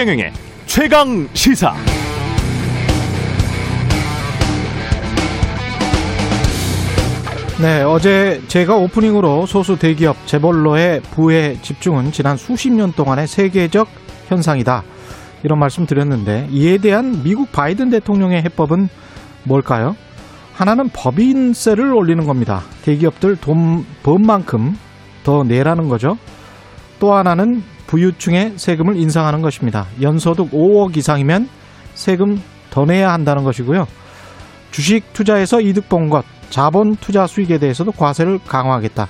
최경영의 최강 시사. 네, 어제 제가 오프닝으로 소수 대기업 재벌로의 부의 집중은 지난 수십 년 동안의 세계적 현상이다. 이런 말씀 드렸는데 이에 대한 미국 바이든 대통령의 해법은 뭘까요? 하나는 법인세를 올리는 겁니다. 대기업들 돈 번만큼 더 내라는 거죠. 또 하나는 부유층의 세금을 인상하는 것입니다. 연소득 5억 이상이면 세금 더 내야 한다는 것이고요. 주식 투자에서 이득 본 것, 자본 투자 수익에 대해서도 과세를 강화하겠다.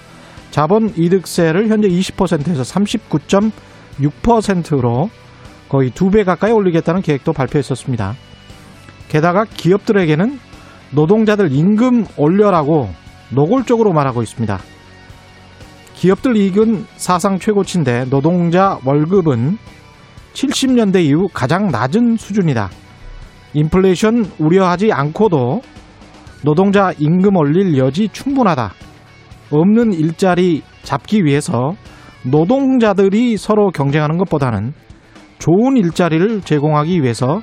자본 이득세를 현재 20%에서 39.6%로 거의 두 배 가까이 올리겠다는 계획도 발표했었습니다. 게다가 기업들에게는 노동자들 임금 올려라고 노골적으로 말하고 있습니다. 기업들 이익은 사상 최고치인데 노동자 월급은 70년대 이후 가장 낮은 수준이다. 인플레이션 우려하지 않고도 노동자 임금 올릴 여지 충분하다. 없는 일자리 잡기 위해서 노동자들이 서로 경쟁하는 것보다는 좋은 일자리를 제공하기 위해서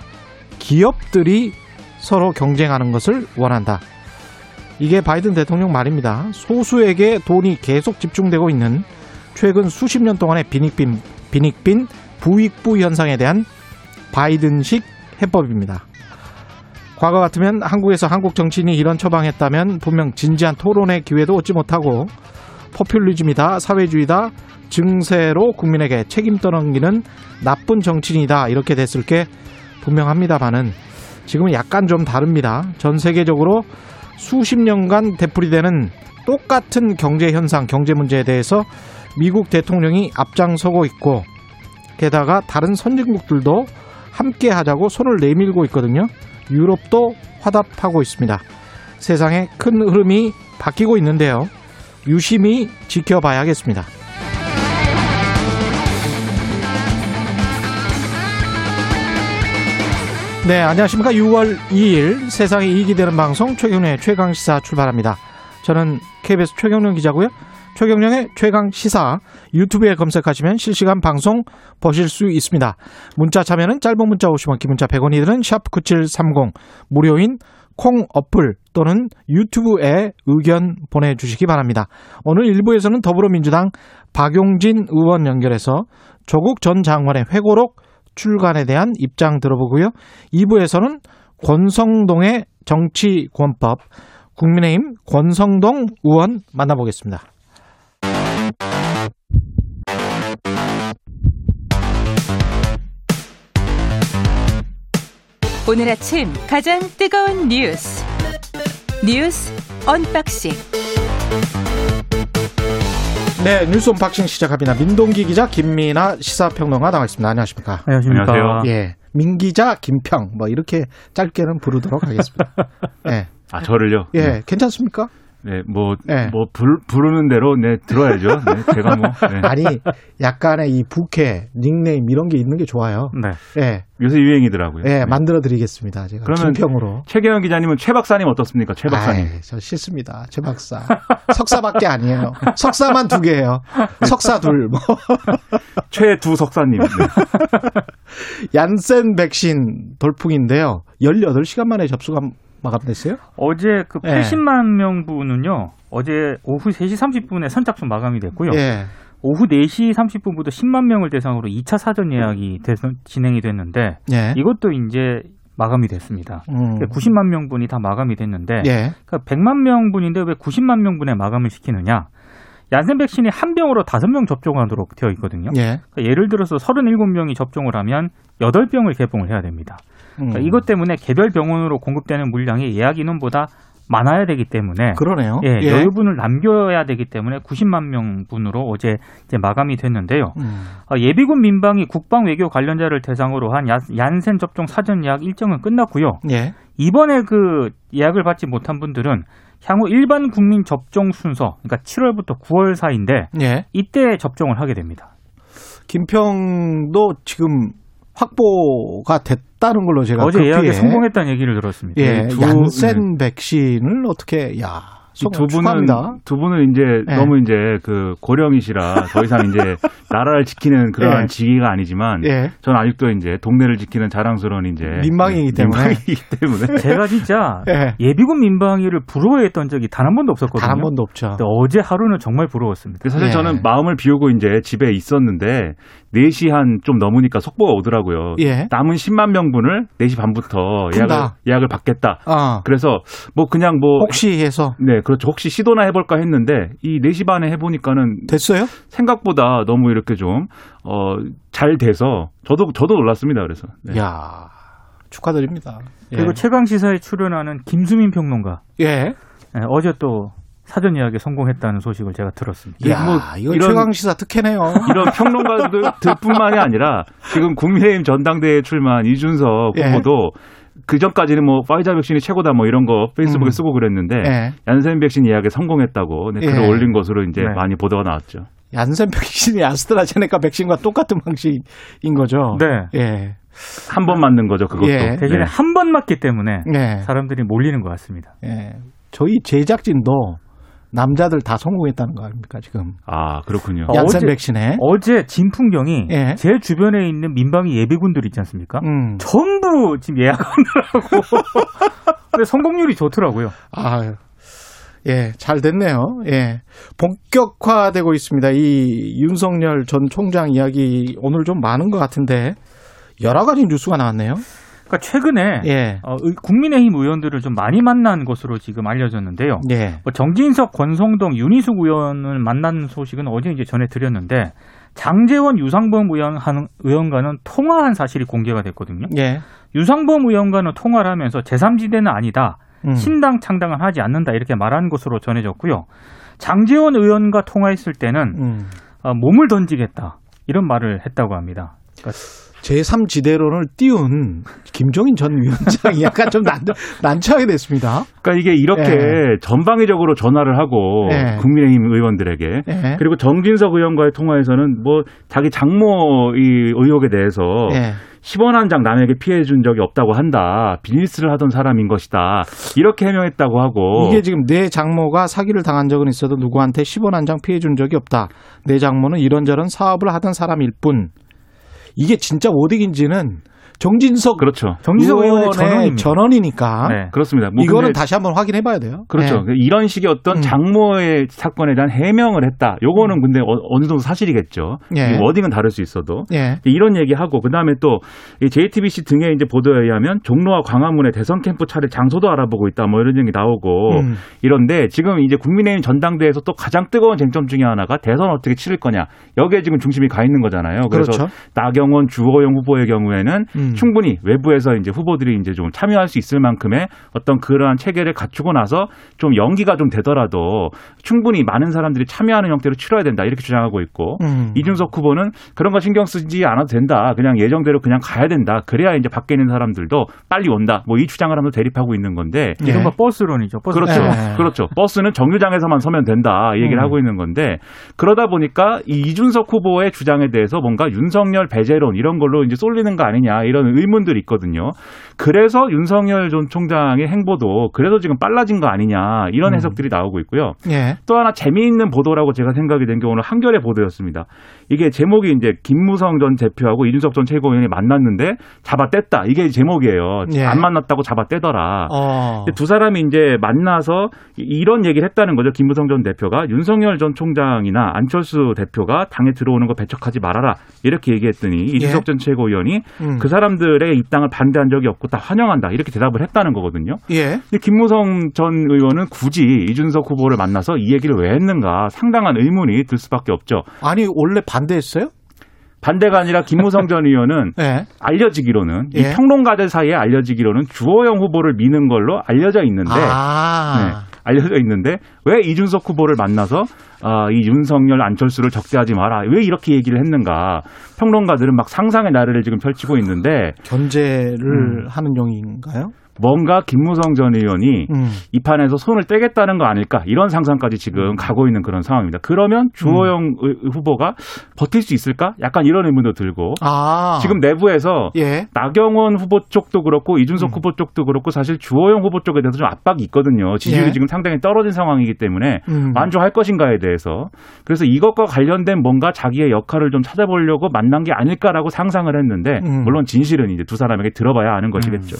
기업들이 서로 경쟁하는 것을 원한다. 이게 바이든 대통령 말입니다. 소수에게 돈이 계속 집중되고 있는 최근 수십 년 동안의 빈익빈, 빈익빈 부익부 현상에 대한 바이든식 해법입니다. 과거 같으면 한국에서 한국 정치인이 이런 처방했다면 분명 진지한 토론의 기회도 얻지 못하고 포퓰리즘이다, 사회주의다, 증세로 국민에게 책임 떠넘기는 나쁜 정치인이다 이렇게 됐을 게 분명합니다만은 지금은 약간 좀 다릅니다. 전 세계적으로 수십 년간 되풀이되는 똑같은 경제 현상, 경제 문제에 대해서 미국 대통령이 앞장서고 있고 게다가 다른 선진국들도 함께 하자고 손을 내밀고 있거든요. 유럽도 화답하고 있습니다. 세상에 큰 흐름이 바뀌고 있는데요. 유심히 지켜봐야겠습니다. 네, 안녕하십니까. 6월 2일 세상에 이익이 되는 방송 최경련의 최강시사 출발합니다. 저는 KBS 최경련 기자고요. 최경련의 최강 시사 유튜브에 검색하시면 실시간 방송 보실 수 있습니다. 문자 참여는 짧은 문자 50원, 긴 문자 100원이 드는 샵 9730 무료인 콩 어플 또는 유튜브에 의견 보내주시기 바랍니다. 오늘 1부에서는 더불어민주당 박용진 의원 연결해서 조국 전 장관의 회고록 출간에 대한 입장 들어보고요. 2부에서는 권성동의 정치권법 국민의힘 권성동 의원 만나보겠습니다. 오늘 아침 가장 뜨거운 뉴스 뉴스 unboxing 네, 뉴스 unboxing 시작합니다. 민동기 기자, 김민아 시사평론가 나와 있습니다. 안녕하십니까? 안녕하십니까. 안녕하세요. 예, 민 기자, 김평 뭐 이렇게 짧게는 부르도록 하겠습니다. 예, 아 저를요? 예, 괜찮습니까? 네, 뭐, 네. 뭐, 부르, 부르는 대로, 네, 들어야죠. 네, 제가 뭐, 네. 아니, 약간의 이 부캐, 닉네임 이런 게 있는 게 좋아요. 네. 예, 요새 유행이더라고요. 예, 네. 만들어 드리겠습니다. 제가 그러면 김평으로. 최경영 기자님은 최 박사님 어떻습니까? 최 박사님. 아이, 저 싫습니다. 최 박사. 석사밖에 아니에요. 석사만 두 개예요. 석사 둘. 뭐. 최두 석사님. 네. 얀센 백신 돌풍인데요. 18시간 만에 접수가 마감됐어요? 어제 그 예. 80만 명분은요. 어제 오후 3시 30분에 선착순 마감이 됐고요. 예. 오후 4시 30분부터 10만 명을 대상으로 2차 사전 예약이 돼서 진행이 됐는데 예. 이것도 이제 마감이 됐습니다. 음. 90만 명분이 다 마감이 됐는데 예. 그러니까 100만 명분인데 왜 90만 명분에 마감을 시키느냐? 얀센 백신이 한 병으로 다섯 명 접종하도록 되어 있거든요. 예. 그러니까 예를 들어서 37명이 접종을 하면 8병을 개봉을 해야 됩니다. 음. 그러니까 이것 때문에 개별 병원으로 공급되는 물량이 예약 인원보다 많아야 되기 때문에 그러네요. 예, 여유분을 남겨야 되기 때문에 90만 명분으로 어제 이제 마감이 됐는데요. 음. 어, 예비군 민방위 국방 외교 관련자를 대상으로 한 야- 얀센 접종 사전 예약 일정은 끝났고요. 예. 이번에 그 예약을 받지 못한 분들은 향후 일반 국민 접종 순서, 그러니까 7월부터 9월 사이인데 예. 이때 접종을 하게 됩니다. 김평도 지금 확보가 됐다는 걸로 제가 어제 급기에 예약에 성공했다는 얘기를 들었습니다. 예. 두- 얀센 백신을 어떻게 야, 성- 두 분은 축하합니다. 두 분은 이제 네. 너무 이제 그 고령이시라 더 이상 이제 나라를 지키는 그러한 예. 직위가 아니지만 예. 저는 아직도 이제 동네를 지키는 자랑스러운 이제 민방위이기 때문에. 민방위이기 때문에 제가 진짜 예. 예비군 민방위를 부러워했던 적이 단 한 번도 없었거든요. 단 한 번도 없죠. 어제 하루는 정말 부러웠습니다. 사실 예. 저는 마음을 비우고 이제 집에 있었는데 4시 한 좀 넘으니까 속보가 오더라고요. 예. 남은 10만 명분을 4시 반부터 예약을. 예약을 받겠다. 아, 그래서 뭐 그냥 뭐 혹시 해서 네, 그렇죠. 혹시 시도나 해볼까 했는데 이 4시 반에 해보니까는 됐어요? 생각보다 너무 이렇게 좀, 어, 잘 돼서 저도, 저도 놀랐습니다. 그래서. 네. 야 축하드립니다. 그리고 최강 시사에 출연하는 김수민 평론가 예. 예, 어제 또 사전 예약에 성공했다는 소식을 제가 들었습니다. 야, 뭐 이거 이런- 최강 시사 특혜네요. 이런 평론가들뿐만이 아니라 지금 국민의힘 전당대회 출마한 이준석 예. 후보도 그 전까지는 뭐 파이자 백신이 최고다 뭐 이런 거 페이스북에 음. 쓰고 그랬는데 예. 얀센 백신 예약에 성공했다고 네, 글을 예. 올린 것으로 이제 네. 많이 보도가 나왔죠. 얀센 백신이 아스트라제네카 백신과 똑같은 방식인 거죠. 네. 예. 한 번 맞는 거죠, 그것도. 예. 대신에 네. 한번 맞기 때문에 예. 사람들이 몰리는 것 같습니다. 예. 저희 제작진도 남자들 다 성공했다는 거 아닙니까, 지금. 아, 그렇군요. 어, 얀센 어제- 백신에. 어제 진풍경이 예. 제 주변에 있는 민방위 예비군들 있지 않습니까? 음. 전부 지금 예약하느라고. 근데 성공률이 좋더라고요. 아, 예, 잘 됐네요. 예. 본격화되고 있습니다. 이 윤석열 전 총장 이야기 오늘 좀 많은 것 같은데 여러 가지 뉴스가 나왔네요. 그러니까 최근에 예. 어, 의- 국민의힘 의원들을 좀 많이 만난 것으로 지금 알려졌는데요. 예. 뭐 정진석, 권성동, 윤희숙 의원을 만난 소식은 어제 이제 전해드렸는데 장재원, 유상범 의원 한- 의원과는 통화한 사실이 공개가 됐거든요. 예. 유상범 의원과는 통화를 하면서 제3지대는 아니다. 음. 신당 창당은 하지 않는다. 이렇게 말한 것으로 전해졌고요. 장재원 의원과 통화했을 때는 음. 어, 몸을 던지겠다. 이런 말을 했다고 합니다. 그러니까 제3지대론을 띄운 김종인 전 위원장이 약간 좀 난, 난처하게 됐습니다. 그러니까 이게 이렇게 예. 전방위적으로 전화를 하고 예. 국민의힘 의원들에게 예. 그리고 정진석 의원과의 통화에서는 뭐 자기 장모 이 의혹에 대해서 예. 10원 한 장 남에게 피해 준 적이 없다고 한다. 비즈니스를 하던 사람인 것이다. 이렇게 해명했다고 하고 이게 지금 내 장모가 사기를 당한 적은 있어도 누구한테 10원 한 장 피해 준 적이 없다. 내 장모는 이런저런 사업을 하던 사람일 뿐. 이게 진짜 오딕인지는 정진석 그렇죠. 정진석 의원의 전원입니다. 전원이니까 네. 그렇습니다. 뭐 이거는 다시 한번 확인해 봐야 돼요. 그렇죠. 예. 이런 식의 어떤 음. 장모의 사건에 대한 해명을 했다. 요거는 근데 어, 느 정도 사실이겠죠. 예. 이 워딩은 다를 수 있어도. 예. 이런 얘기하고 그다음에 또이 JTBC 등의 이제 보도에 의하면 종로와 광화문의 대선 캠프 차례 장소도 알아보고 있다. 뭐 이런 얘기 나오고 음. 이런데 지금 이제 국민의힘 전당대회에서 또 가장 뜨거운 쟁점 중에 하나가 대선 어떻게 치를 거냐. 여기에 지금 중심이 가 있는 거잖아요. 그래서 그렇죠. 나경원, 주호영 후보의 경우에는 음. 충분히 외부에서 이제 후보들이 이제 좀 참여할 수 있을 만큼의 어떤 그러한 체계를 갖추고 나서 좀 연기가 좀 되더라도 충분히 많은 사람들이 참여하는 형태로 치러야 된다. 이렇게 주장하고 있고 음. 이준석 후보는 그런 거 신경 쓰지 않아도 된다. 그냥 예정대로 그냥 가야 된다. 그래야 이제 밖에 있는 사람들도 빨리 온다. 뭐 이 주장을 하면서 대립하고 있는 건데 예. 이른바 버스론이죠. 버스 그렇죠. 네. 그렇죠. 버스는 정류장에서만 서면 된다. 이 얘기를 음. 하고 있는 건데 그러다 보니까 이 이준석 후보의 주장에 대해서 뭔가 윤석열 배제론 이런 걸로 이제 쏠리는 거 아니냐 이런 의문들이 있거든요. 그래서 윤석열 전 총장의 행보도 그래서 지금 빨라진 거 아니냐 이런 음. 해석들이 나오고 있고요. 예. 또 하나 재미있는 보도라고 제가 생각이 된 게 오늘 한겨레 보도였습니다. 이게 제목이 이제 김무성 전 대표하고 이준석 전 최고위원이 만났는데 잡아뗐다. 이게 제목이에요. 예. 안 만났다고 잡아떼더라. 어. 두 사람이 이제 만나서 이- 이런 얘기를 했다는 거죠. 김무성 전 대표가 윤석열 전 총장이나 안철수 대표가 당에 들어오는 거 배척하지 말아라. 이렇게 얘기했더니 이준석 전 최고위원이 음. 그 사람 들의 입당을 반대한 적이 없고 다 환영한다. 이렇게 대답을 했다는 거거든요. 예. 근데 김무성 전 의원은 굳이 이준석 후보를 만나서 이 얘기를 왜 했는가 상당한 의문이 들 수밖에 없죠. 아니 원래 반대했어요? 반대가 아니라 김무성 전 의원은 예. 알려지기로는 이 예. 평론가들 사이에 알려지기로는 주호영 후보를 미는 걸로 알려져 있는데 아. 네, 알려져 있는데 왜 이준석 후보를 만나서 아, 이 윤석열 안철수를 적대하지 마라 왜 이렇게 얘기를 했는가 평론가들은 막 상상의 나래를 지금 펼치고 있는데 견제를 음. 하는 용인가요? 뭔가 김무성 전 의원이 음. 이 판에서 손을 떼겠다는 거 아닐까 이런 상상까지 지금 가고 있는 그런 상황입니다. 그러면 주호영 의- 후보가 버틸 수 있을까? 약간 이런 의문도 들고 아. 지금 내부에서 예. 나경원 후보 쪽도 그렇고 이준석 음. 후보 쪽도 그렇고 사실 주호영 후보 쪽에 대해서 좀 압박이 있거든요. 지지율이 예. 지금 상당히 떨어진 상황이기 때문에 음. 만족할 것인가에 대해서 그래서 이것과 관련된 뭔가 자기의 역할을 좀 찾아보려고 만난 게 아닐까라고 상상을 했는데 음. 물론 진실은 이제 두 사람에게 들어봐야 아는 것이겠죠.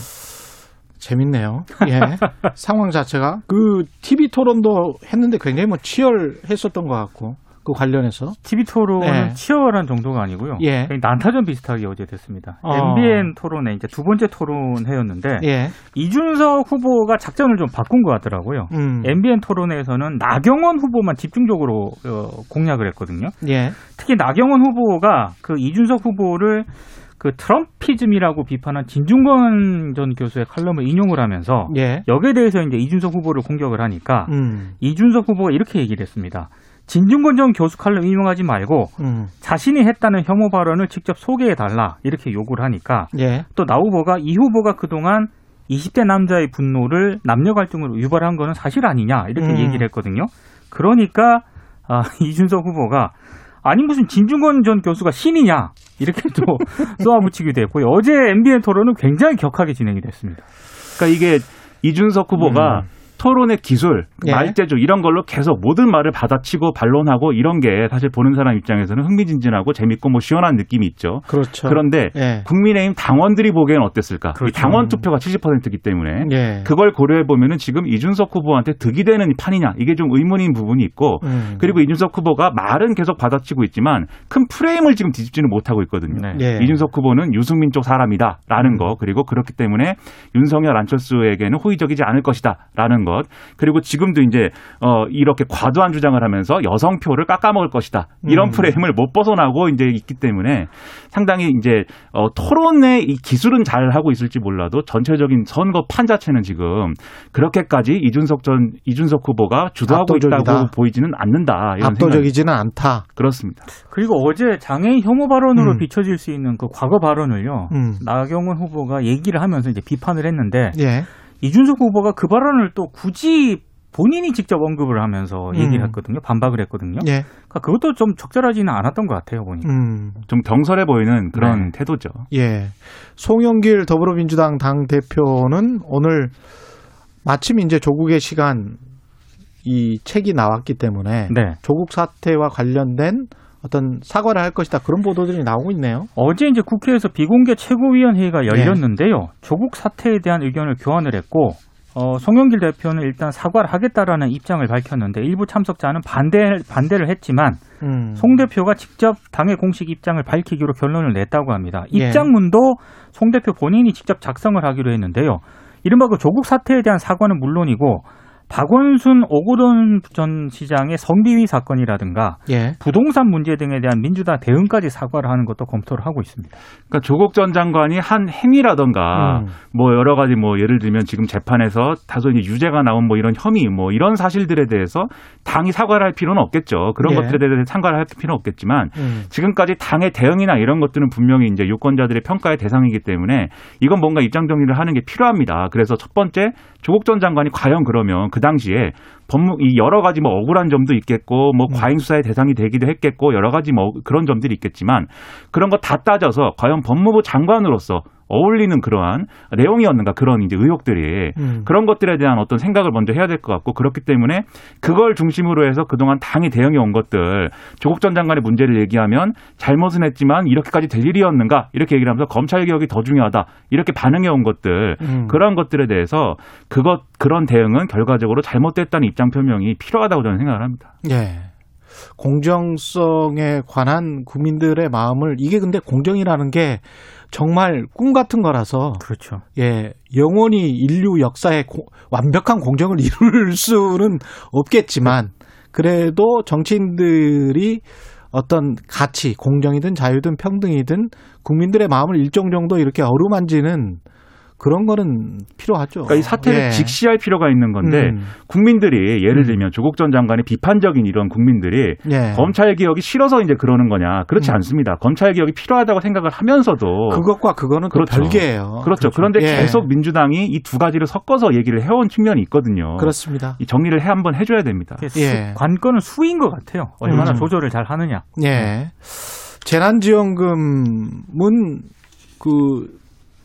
재밌네요. 예. 상황 자체가 그 TV 토론도 했는데 굉장히 뭐 치열했었던 것 같고 그 관련해서 TV 토론은 네. 치열한 정도가 아니고요. 예. 난타전 비슷하게 어제 됐습니다. 어. MBN 토론에 이제 두 번째 토론회였는데 예. 이준석 후보가 작전을 좀 바꾼 것 같더라고요. 음. MBN 토론회에서는 나경원 후보만 집중적으로 어, 공략을 했거든요. 예. 특히 나경원 후보가 그 이준석 후보를 그 트럼피즘이라고 비판한 진중권 전 교수의 칼럼을 인용을 하면서 예. 여기에 대해서 이제 이준석 후보를 공격을 하니까 음. 이준석 후보가 이렇게 얘기를 했습니다. 진중권 전 교수 칼럼 인용하지 말고 음. 자신이 했다는 혐오 발언을 직접 소개해 달라 이렇게 요구를 하니까 예. 또나 후보가 이 후보가 그동안 20대 남자의 분노를 남녀 갈등으로 유발한 거는 사실 아니냐 이렇게 음. 얘기를 했거든요. 그러니까 아, 이준석 후보가 아니 무슨 진중권 전 교수가 신이냐 이렇게 또 쏘아붙이기도 했고요. 어제 MBN 토론은 굉장히 격하게 진행이 됐습니다. 그러니까 이게 이준석 후보가 음. 토론의 기술, 예. 말재주 이런 걸로 계속 모든 말을 받아치고 반론하고 이런 게 사실 보는 사람 입장에서는 흥미진진하고 재밌고 뭐 시원한 느낌이 있죠. 그렇죠. 그런데 예. 국민의힘 당원들이 보기에는 어땠을까? 그렇죠. 이 당원 투표가 70%이기 때문에 예. 그걸 고려해 보면은 지금 이준석 후보한테 득이 되는 판이냐 이게 좀 의문인 부분이 있고 음. 그리고 이준석 후보가 말은 계속 받아치고 있지만 큰 프레임을 지금 뒤집지는 못하고 있거든요. 네. 예. 이준석 후보는 유승민 쪽 사람이다라는 거 그리고 그렇기 때문에 윤석열 안철수에게는 호의적이지 않을 것이다라는 것 그리고 지금도 이제 어 이렇게 과도한 주장을 하면서 여성 표를 깎아먹을 것이다 이런 음. 프레임을 못 벗어나고 이제 있기 때문에 상당히 이제 어 토론의 이 기술은 잘 하고 있을지 몰라도 전체적인 선거 판 자체는 지금 그렇게까지 이준석 전 이준석 후보가 주도하고 압도적이다. 있다고 보이지는 않는다 이런 압도적이지는 않다. 그렇습니다. 그리고 어제 장애인 혐오 발언으로 음. 비춰질 수 있는 그 과거 발언을요. 음. 나경원 후보가 얘기를 하면서 이제 비판을 했는데 예. 이준석 후보가 그 발언을 또 굳이 본인이 직접 언급을 하면서 얘기를 음. 했거든요. 반박을 했거든요. 예. 그러니까 그것도 좀 적절하지는 않았던 것 같아요, 보니까. 음. 좀 경솔해 보이는 그런 네. 태도죠. 예. 송영길 더불어민주당 당 대표는 오늘 마침 이제 조국의 시간 이 책이 나왔기 때문에 네. 조국 사태와 관련된 어떤 사과를 할 것이다 그런 보도들이 나오고 있네요. 어제 이제 국회에서 비공개 최고위원회의가 열렸는데요. 조국 사태에 대한 의견을 교환을 했고, 어, 송영길 대표는 일단 사과를 하겠다라는 입장을 밝혔는데 일부 참석자는 반대 반대를 했지만 음. 송 대표가 직접 당의 공식 입장을 밝히기로 결론을 냈다고 합니다. 예. 입장문도 송 대표 본인이 직접 작성을 하기로 했는데요. 이른바 그 조국 사태에 대한 사과는 물론이고 박원순 오고돈 전 시장의 성비위 사건이라든가 예. 부동산 문제 등에 대한 민주당 대응까지 사과를 하는 것도 검토를 하고 있습니다. 그러니까 조국 전 장관이 한 행위라던가 음. 뭐 여러 가지 뭐 예를 들면 지금 재판에서 다소 이제 유죄가 나온 뭐 이런 혐의 뭐 이런 사실들에 대해서 당이 사과를 할 필요는 없겠죠. 그런 예. 것들에 대해서 사과를 할 필요는 없겠지만 음. 지금까지 당의 대응이나 이런 것들은 분명히 이제 유권자들의 평가의 대상이기 때문에 이건 뭔가 입장 정리를 하는 게 필요합니다. 그래서 첫 번째 조국 전 장관이 과연 그러면 그 당시에 법무 이 여러 가지 뭐 억울한 점도 있겠고 뭐 과잉 수사의 대상이 되기도 했겠고 여러 가지 뭐 그런 점들이 있겠지만 그런 거 다 따져서 과연 법무부 장관으로서 어울리는 그러한 내용이었는가 그런 이제 의혹들이 음. 그런 것들에 대한 어떤 생각을 먼저 해야 될 것 같고 그렇기 때문에 그걸 중심으로 해서 그동안 당이 대응해 온 것들 조국 전 장관의 문제를 얘기하면 잘못은 했지만 이렇게까지 될 일이었는가 이렇게 얘기를 하면서 검찰 개혁이 더 중요하다 이렇게 반응해 온 것들 음. 그런 것들에 대해서 그것 그런 대응은 결과적으로 잘못됐다는 입장 표명이 필요하다고 저는 생각을 합니다. 예. 공정성에 관한 국민들의 마음을 이게 근데 공정이라는 게 정말 꿈 같은 거라서 그렇죠. 예, 영원히 인류 역사에 고- 완벽한 공정을 이룰 수는 없겠지만 그래도 정치인들이 어떤 가치, 공정이든 자유든 평등이든 국민들의 마음을 일정 정도 이렇게 어루만지는 그런 거는 필요하죠. 그러니까 이 사태를 예. 직시할 필요가 있는 건데 음. 국민들이 예를 음. 들면 조국 전 장관의 비판적인 이런 국민들이 예. 검찰 개혁이 싫어서 이제 그러는 거냐? 그렇지 음. 않습니다. 검찰 개혁이 필요하다고 생각을 하면서도 그것과 그거는 또 그렇죠. 별개예요. 그렇죠. 그런데 예. 계속 민주당이 이 두 가지를 섞어서 얘기를 해온 측면이 있거든요. 그렇습니다. 이 정리를 해 한번 해줘야 됩니다. 예. 관건은 수인 것 같아요. 얼마나 음. 조절을 잘 하느냐. 예. 재난지원금은 그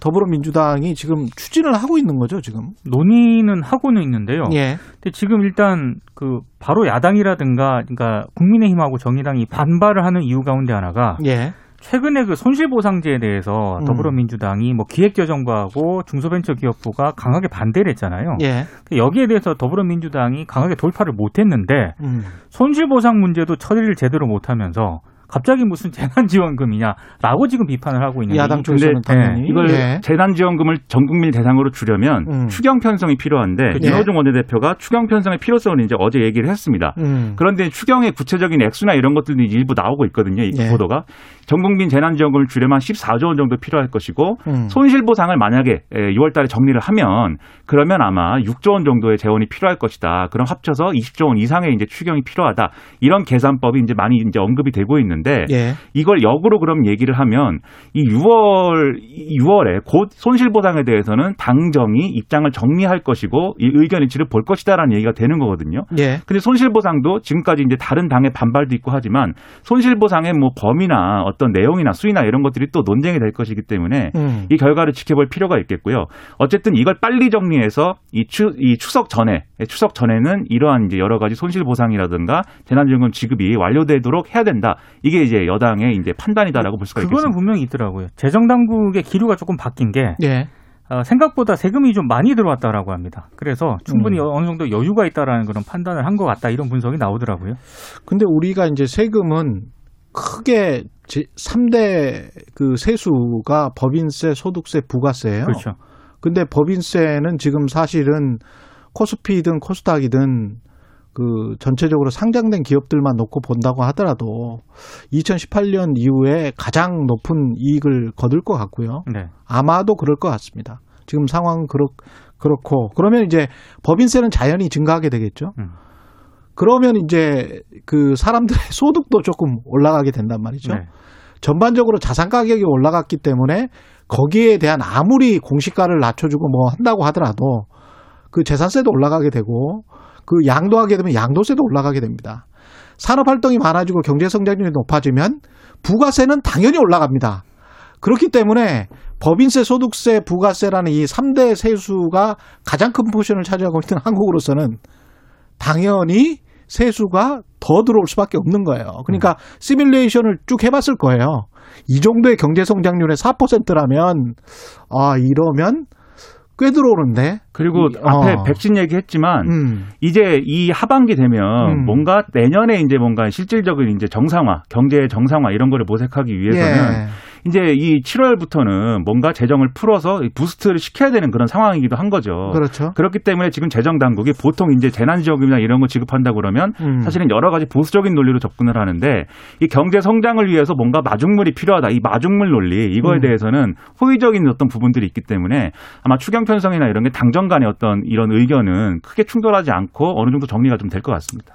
더불어민주당이 지금 추진을 하고 있는 거죠, 지금. 논의는 하고는 있는데요. 예. 근데 지금 일단 그 바로 야당이라든가 그러니까 국민의힘하고 정의당이 반발을 하는 이유 가운데 하나가 예. 최근에 그 손실보상제에 대해서 음. 더불어민주당이 뭐 기획재정부하고 중소벤처기업부가 강하게 반대를 했잖아요. 예. 여기에 대해서 더불어민주당이 강하게 돌파를 못했는데 음. 손실보상 문제도 처리를 제대로 못하면서 갑자기 무슨 재난지원금이냐라고 지금 비판을 하고 있는데 야당 이- 쪽에서는 당연히. 네, 이걸 예. 재난지원금을 전 국민 대상으로 주려면 음. 추경 편성이 필요한데 그죠. 윤호중 원내대표가 추경 편성의 필요성을 이제 어제 얘기를 했습니다. 음. 그런데 추경의 구체적인 액수나 이런 것들이 일부 나오고 있거든요. 이 예. 보도가 전 국민 재난지원금을 주려면 14조 원 정도 필요할 것이고 음. 손실보상을 만약에 6월달에 정리를 하면 그러면 아마 6조 원 정도의 재원이 필요할 것이다. 그럼 합쳐서 20조 원 이상의 이제 추경이 필요하다. 이런 계산법이 이제 많이 이제 언급이 되고 있는 데 예. 이걸 역으로 그럼 얘기를 하면 이 6월 6월에 곧 손실 보상에 대해서는 당정이 입장을 정리할 것이고 이 의견 일치를 볼 것이다라는 얘기가 되는 거거든요. 예. 근데 손실 보상도 지금까지 이제 다른 당의 반발도 있고 하지만 손실 보상의 뭐 범위나 어떤 내용이나 수위나 이런 것들이 또 논쟁이 될 것이기 때문에 음. 이 결과를 지켜볼 필요가 있겠고요. 어쨌든 이걸 빨리 정리해서 이, 추, 이 추석 전에 추석 전에는 이러한 이제 여러 가지 손실 보상이라든가 재난지원금 지급이 완료되도록 해야 된다. 이게 이제 여당의 이제 판단이다라고 볼 수가 그거는 있겠습니다. 분명히 있더라고요. 재정 당국의 기류가 조금 바뀐 게 예. 어, 생각보다 세금이 좀 많이 들어왔다라고 합니다. 그래서 충분히 음. 어느 정도 여유가 있다라는 그런 판단을 한 것 같다 이런 분석이 나오더라고요. 근데 우리가 이제 세금은 크게 제 3대 그 세수가 법인세, 소득세, 부가세예요. 그렇죠. 근데 법인세는 지금 사실은 코스피든 코스닥이든 그 전체적으로 상장된 기업들만 놓고 본다고 하더라도 2018년 이후에 가장 높은 이익을 거둘 것 같고요. 네. 아마도 그럴 것 같습니다. 지금 상황은 그렇, 그렇고 그러면 이제 법인세는 자연히 증가하게 되겠죠. 음. 그러면 이제 그 사람들의 소득도 조금 올라가게 된단 말이죠. 네. 전반적으로 자산 가격이 올라갔기 때문에 거기에 대한 아무리 공시가를 낮춰주고 뭐 한다고 하더라도 그 재산세도 올라가게 되고 그 양도하게 되면 양도세도 올라가게 됩니다. 산업 활동이 많아지고 경제 성장률이 높아지면 부가세는 당연히 올라갑니다. 그렇기 때문에 법인세, 소득세, 부가세라는 이 3대 세수가 가장 큰 포션을 차지하고 있는 한국으로서는 당연히 세수가 더 들어올 수밖에 없는 거예요. 그러니까 시뮬레이션을 쭉 해봤을 거예요. 이 정도의 경제 성장률의 4%라면 아 이러면 꽤 들어오는데. 그리고 이- 앞에 어. 백신 얘기했지만 음. 이제 이 하반기 되면 음. 뭔가 내년에 이제 뭔가 실질적인 이제 정상화, 경제 정상화 이런 거를 모색하기 위해서는 예. 이제 이 7월부터는 뭔가 재정을 풀어서 이 부스트를 시켜야 되는 그런 상황이기도 한 거죠. 그렇죠. 그렇기 때문에 지금 재정 당국이 보통 이제 재난지원금이나 이런 거 지급한다 그러면 음. 사실은 여러 가지 보수적인 논리로 접근을 하는데 이 경제 성장을 위해서 뭔가 마중물이 필요하다. 이 마중물 논리 이거에 음. 대해서는 호의적인 어떤 부분들이 있기 때문에 아마 추경 편성이나 이런 게 당정 간의 어떤 이런 의견은 크게 충돌하지 않고 어느 정도 정리가 좀 될 것 같습니다.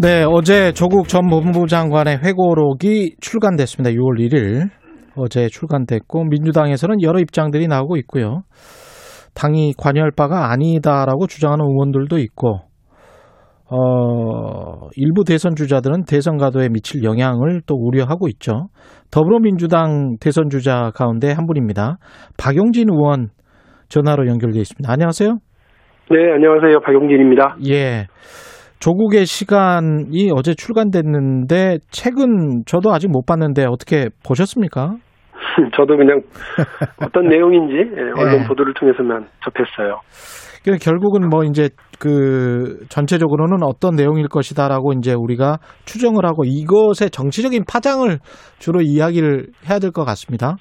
네, 어제 조국 전 법무부 장관의 회고록이 출간됐습니다. 6월 1일 어제 출간됐고 민주당에서는 여러 입장들이 나오고 있고요. 당이 관여할 바가 아니다라고 주장하는 의원들도 있고 어, 일부 대선 주자들은 대선 가도에 미칠 영향을 또 우려하고 있죠. 더불어민주당 대선 주자 가운데 한 분입니다. 박용진 의원 전화로 연결돼 있습니다. 안녕하세요. 네, 안녕하세요. 박용진입니다. 예. 조국의 시간이 어제 출간됐는데 책은 저도 아직 못 봤는데 어떻게 보셨습니까? 저도 그냥 어떤 내용인지 예, 언론 예. 보도를 통해서만 접했어요. 결국은 뭐 이제 그 전체적으로는 어떤 내용일 것이다라고 이제 우리가 추정을 하고 이것의 정치적인 파장을 주로 이야기를 해야 될 것 같습니다.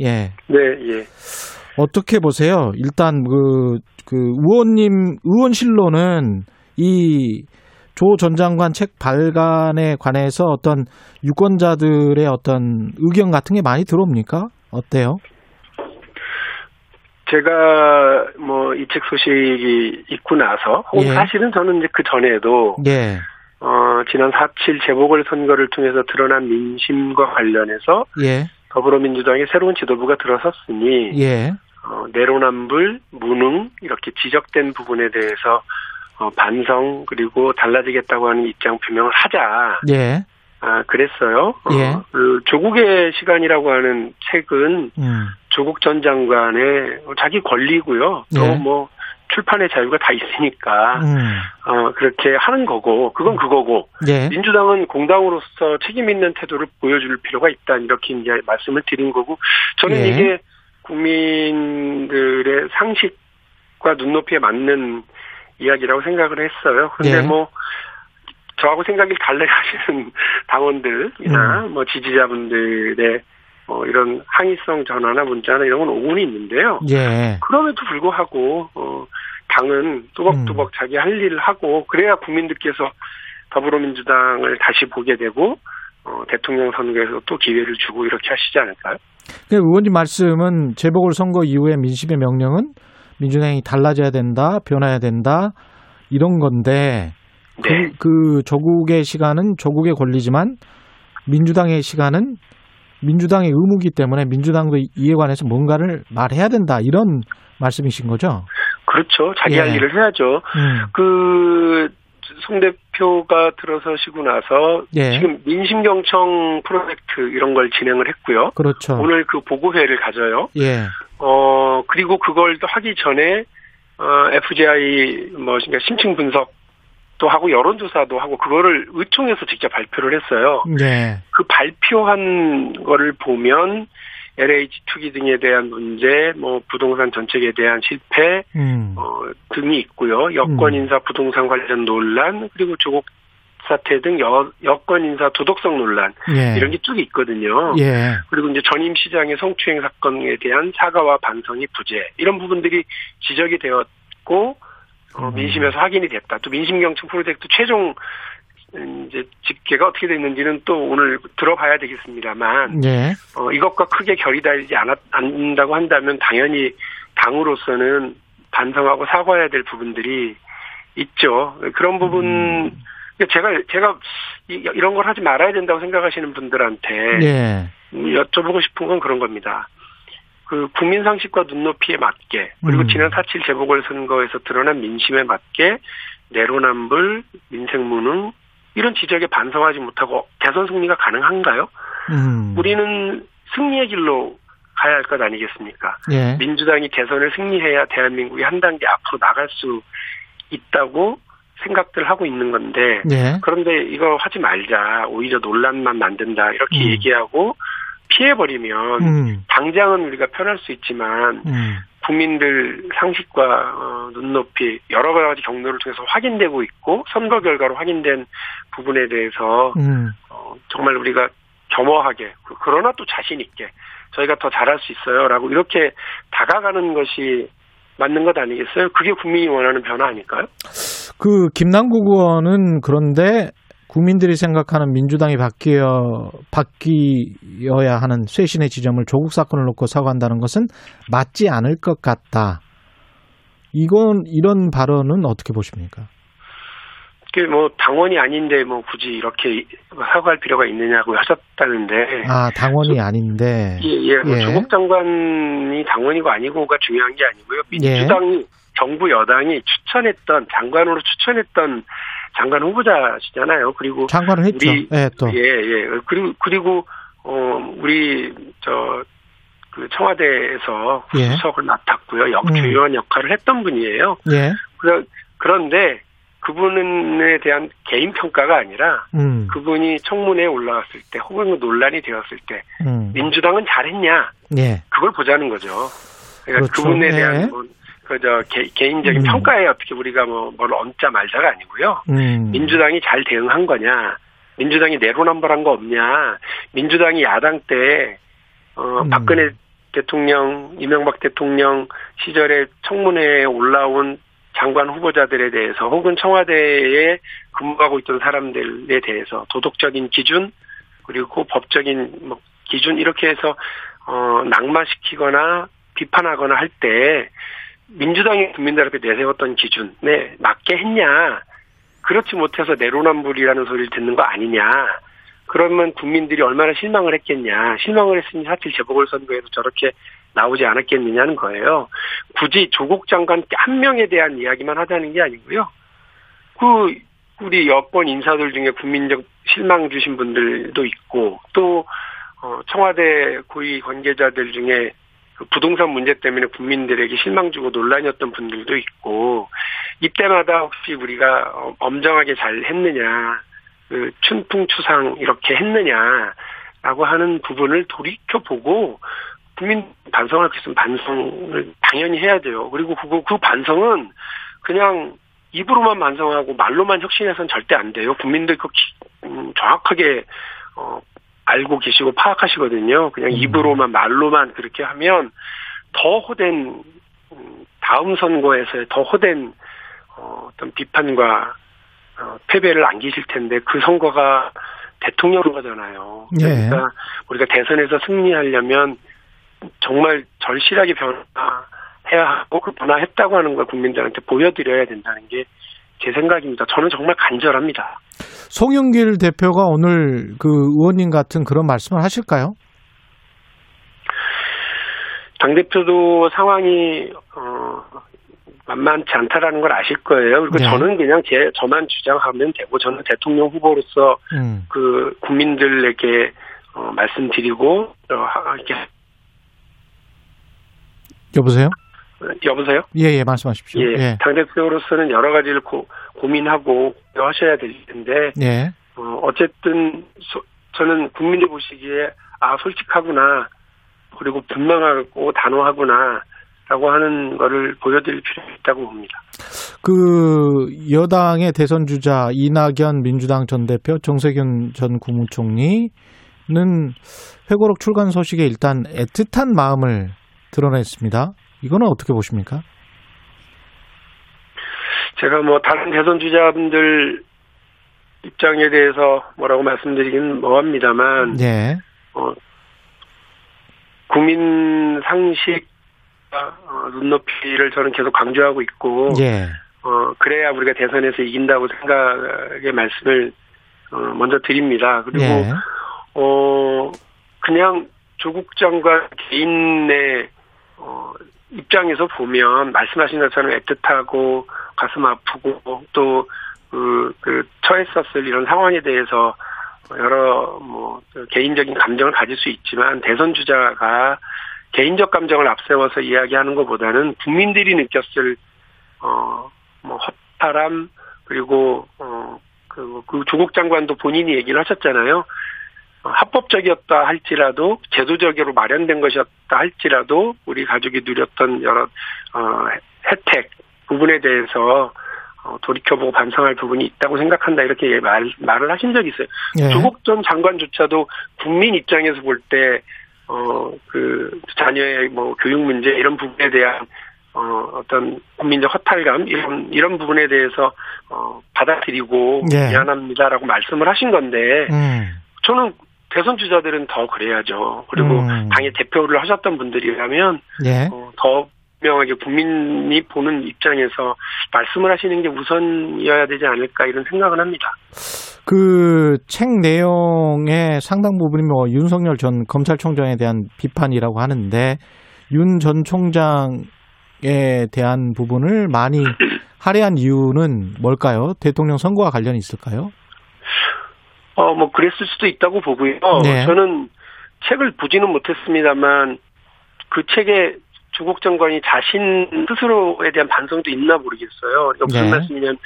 예. 네, 예. 어떻게 보세요? 일단 그, 그 의원님, 의원실로는 이 조전 장관 책 발간에 관해서 어떤 유권자들의 어떤 의견 같은 게 많이 들어옵니까? 어때요? 제가 뭐 이 책 소식이 있고 나서 예. 사실은 저는 이제 그 전에도 예, 어, 지난 4.7 재보궐선거를 통해서 드러난 민심과 관련해서 예, 더불어민주당의 새로운 지도부가 들어섰으니 예, 어, 내로남불, 무능 이렇게 지적된 부분에 대해서 어, 반성 그리고 달라지겠다고 하는 입장 표명을 하자. 예, 아, 그랬어요. 어, 예. 그 조국의 시간이라고 하는 책은 음, 조국 전 장관의 자기 권리고요. 예. 또뭐 출판의 자유가 다 있으니까 음, 어, 그렇게 하는 거고 그건 그거고 예, 민주당은 공당으로서 책임 있는 태도를 보여줄 필요가 있다 이렇게 이제 말씀을 드린 거고 저는 예. 이게 국민들의 상식과 눈높이에 맞는 이야기라고 생각을 했어요. 그런데 예. 뭐 저하고 생각이 달라하시는 당원들이나 음. 뭐 지지자분들의 뭐 이런 항의성 전화나 문자나 이런 건 오군이 있는데요. 예, 그럼에도 불구하고 어 당은 뚜벅뚜벅 음. 자기 할 일을 하고 그래야 국민들께서 더불어민주당을 다시 보게 되고 어 대통령 선거에서 또 기회를 주고 이렇게 하시지 않을까요? 그 의원님 말씀은 재보궐 선거 이후에 민심의 명령은 민주당이 달라져야 된다, 변해야 된다 이런 건데 네. 그, 그 조국의 시간은 조국의 권리지만 민주당의 시간은 민주당의 의무기 때문에 민주당도 이에 관해서 뭔가를 말해야 된다 이런 말씀이신 거죠? 그렇죠. 자기 예. 할 일을 해야죠. 음, 그, 송 대표가 들어서시고 나서 예. 지금 민심 경청 프로젝트 이런 걸 진행을 했고요. 그렇죠. 오늘 그 보고회를 가져요. 예, 어, 그리고 그걸 또 하기 전에, 어, FGI, 뭐, 그러니까 심층 분석 도 하고 여론조사도 하고 그거를 의총에서 직접 발표를 했어요. 예, 그 발표한 거를 보면 LH 투기 등에 대한 문제, 뭐 부동산 정책에 대한 실패 음, 어, 등이 있고요. 여권 음. 인사 부동산 관련 논란 그리고 조국 사태 등 여, 여권 인사 도덕성 논란 예, 이런 게 쭉 있거든요. 예, 그리고 이제 전임 시장의 성추행 사건에 대한 사과와 반성이 부재 이런 부분들이 지적이 되었고 어, 음. 민심에서 확인이 됐다. 또 민심 경청 프로젝트 최종 음, 이제 집계가 어떻게 됐는지는 또 오늘 들어봐야 되겠습니다만 예, 어, 이것과 크게 결이 달지 않았, 않는다고 한다면 당연히 당으로서는 반성하고 사과해야 될 부분들이 있죠. 그런 부분 음. 제가 제가 이- 이런 걸 하지 말아야 된다고 생각하시는 분들한테 예, 음, 여쭤보고 싶은 건 그런 겁니다. 그 국민 상식과 눈높이에 맞게 그리고 음. 지난 4.7 재보궐선거에서 드러난 민심에 맞게 내로남불, 민생 무능 이런 지적에 반성하지 못하고 대선 승리가 가능한가요? 음, 우리는 승리의 길로 가야 할 것 아니겠습니까? 예, 민주당이 대선을 승리해야 대한민국이 한 단계 앞으로 나갈 수 있다고 생각들 하고 있는 건데 예, 그런데 이거 하지 말자 오히려 논란만 만든다 이렇게 음. 얘기하고 피해버리면 음, 당장은 우리가 편할 수 있지만 음, 국민들 상식과 어, 눈높이 여러 가지 경로를 통해서 확인되고 있고 선거 결과로 확인된 부분에 대해서 음, 어, 정말 우리가 겸허하게 그- 그러나 또 자신 있게 저희가 더 잘할 수 있어요라고 이렇게 다가가는 것이 맞는 것 아니겠어요? 그게 국민이 원하는 변화 아닐까요? 그 김남국 의원은 그런데 국민들이 생각하는 민주당이 바뀌어 바뀌어야 하는 쇄신의 지점을 조국 사건을 놓고 사과한다는 것은 맞지 않을 것 같다. 이건 이런 발언은 어떻게 보십니까? 그게 뭐 당원이 아닌데 뭐 굳이 이렇게 사과할 필요가 있느냐고 하셨다는데 아 당원이 아닌데 예, 예. 뭐 예. 조국 장관이 당원이고 아니고가 중요한 게 아니고요. 예. 민주당이 정부 여당이 추천했던 장관으로 추천했던 장관 후보자시잖아요. 그리고 장관을 했죠. 우리- 예, 또 예, 예. 그리고 그리고 어 우리 저 그 청와대에서 예. 수석을 맡았고요. 음. 역 주요한 역할을 했던 분이에요. 예, 그러, 그런데 그분에 대한 개인 평가가 아니라 음. 그분이 청문회에 올라갔을 때 혹은 논란이 되었을 때 음. 민주당은 잘했냐 예. 그걸 보자는 거죠. 그러니까 그렇죠. 그분에 네. 대한 뭐, 그저 개인적인 음. 평가에 어떻게 우리가 뭐 뭘 얹자 말자가 아니고요. 음. 민주당이 잘 대응한 거냐, 민주당이 내로남불한 거 없냐, 민주당이 야당 때 어, 음. 박근혜 대통령, 이명박 대통령 시절에 청문회에 올라온 장관 후보자들에 대해서 혹은 청와대에 근무하고 있던 사람들에 대해서 도덕적인 기준 그리고 법적인 뭐 기준 이렇게 해서 어, 낙마시키거나 비판하거나 할 때 민주당이 국민들 앞에 내세웠던 기준에 맞게 했냐 그렇지 못해서 내로남불이라는 소리를 듣는 거 아니냐 그러면 국민들이 얼마나 실망을 했겠냐 실망을 했으니 사실 재보궐선거에도 저렇게 나오지 않았겠느냐는 거예요. 굳이 조국 장관 한 명에 대한 이야기만 하자는 게 아니고요. 그 우리 여권 인사들 중에 국민적 실망 주신 분들도 있고 또 어, 청와대 고위 관계자들 중에 그 부동산 문제 때문에 국민들에게 실망 주고 논란이었던 분들도 있고 이때마다 혹시 우리가 어, 엄정하게 잘 했느냐 그 춘풍추상 이렇게 했느냐라고 하는 부분을 돌이켜 보고 국민 반성할 수 있으면 반성을 당연히 해야 돼요. 그리고 그거 그 반성은 그냥 입으로만 반성하고 말로만 혁신해서는 절대 안 돼요. 국민들 그 기- 음, 정확하게 어, 알고 계시고 파악하시거든요. 그냥 입으로만 말로만 그렇게 하면 더 호된 음, 다음 선거에서의 더 호된 어, 어떤 비판과 어, 패배를 안기실 텐데 그 선거가 대통령 선거잖아요. 예. 그러니까 우리가 대선에서 승리하려면 정말 절실하게 변화해야 하고 그 변화했다고 하는 걸 국민들한테 보여드려야 된다는 게 제 생각입니다. 저는 정말 간절합니다. 송영길 대표가 오늘 그 의원님 같은 그런 말씀을 하실까요? 당대표도 상황이, 어, 만만치 않다라는 걸 아실 거예요. 그리고 네. 저는 그냥 제, 저만 주장하면 되고, 저는 대통령 후보로서 음. 그 국민들에게, 어, 말씀드리고, 어, 하- 이렇게, 여보세요? 여보세요? 예, 예, 말씀하십시오. 예. 예. 당대표로서는 여러 가지를 고, 고민하고 하셔야 될 텐데, 예. 어, 어쨌든, 소- 저는 국민들 보시기에, 아, 솔직하구나. 그리고 분명하고 단호하구나. 라고 하는 거를 보여드릴 필요가 있다고 봅니다. 그 여당의 대선 주자 이낙연 민주당 전 대표, 정세균 전 국무총리는 회고록 출간 소식에 일단 애틋한 마음을 드러냈습니다. 이거는 어떻게 보십니까? 제가 뭐 다른 대선 주자분들 입장에 대해서 뭐라고 말씀드리긴 뭐합니다만 예. 어, 국민 상식과 어, 눈높이를 저는 계속 강조하고 있고 예. 어, 그래야 우리가 대선에서 이긴다고 생각의 말씀을 어, 먼저 드립니다. 그리고 예. 어 그냥 조국 장관 개인의 어, 입장에서 보면 말씀하신 것처럼 애틋하고 가슴 아프고 또 그, 그 처했었을 이런 상황에 대해서 여러 뭐 개인적인 감정을 가질 수 있지만 대선 주자가 개인적 감정을 앞세워서 이야기하는 것보다는 국민들이 느꼈을 어뭐 허탈함 그리고 어그 그 조국 장관도 본인이 얘기를 하셨잖아요. 어, 합법적이었다 할지라도 제도적으로 마련된 것이었다 할지라도 우리 가족이 누렸던 여러 어, 혜택 부분에 대해서 어, 돌이켜보고 반성할 부분이 있다고 생각한다 이렇게 말, 말을 하신 적이 있어요. 예. 조국 전 장관조차도 국민 입장에서 볼 때 어, 그, 자녀의 뭐, 교육 문제, 이런 부분에 대한, 어, 어떤 국민적 허탈감, 이런, 이런 부분에 대해서, 어, 받아들이고, 예. 미안합니다라고 말씀을 하신 건데, 음. 저는 대선 주자들은 더 그래야죠. 그리고 음. 당의 대표를 하셨던 분들이라면, 예. 어, 더 분명하게 국민이 보는 입장에서 말씀을 하시는 게 우선이어야 되지 않을까, 이런 생각을 합니다. 그 책 내용의 상당 부분이 뭐 윤석열 전 검찰총장에 대한 비판이라고 하는데 윤 전 총장에 대한 부분을 많이 할애한 이유는 뭘까요? 대통령 선거와 관련이 있을까요? 어, 뭐, 그랬을 수도 있다고 보고요. 네. 저는 책을 보지는 못했습니다만, 그 책에 조국 정권이 자신 스스로에 대한 반성도 있나 모르겠어요. 이거 무슨 네. 말씀이냐면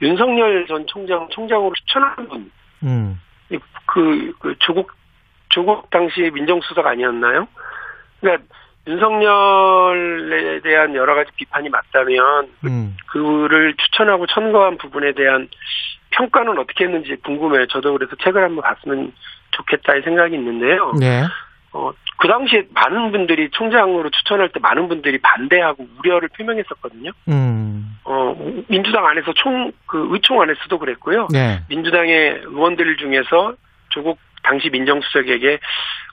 윤석열 전 총장 총장으로 추천한 분, 음. 그, 그 조국 조국 당시 민정수석 아니었나요? 그러니까 윤석열에 대한 여러 가지 비판이 맞다면 음. 그를 추천하고 천거한 부분에 대한 평가는 어떻게 했는지 궁금해요. 저도 그래서 책을 한번 봤으면 좋겠다 이 생각이 있는데요. 네. 어, 그 당시에 많은 분들이 총장으로 추천할 때 많은 분들이 반대하고 우려를 표명했었거든요. 음. 어, 민주당 안에서 총, 그 의총 안에서도 그랬고요. 네. 민주당의 의원들 중에서 조국 당시 민정수석에게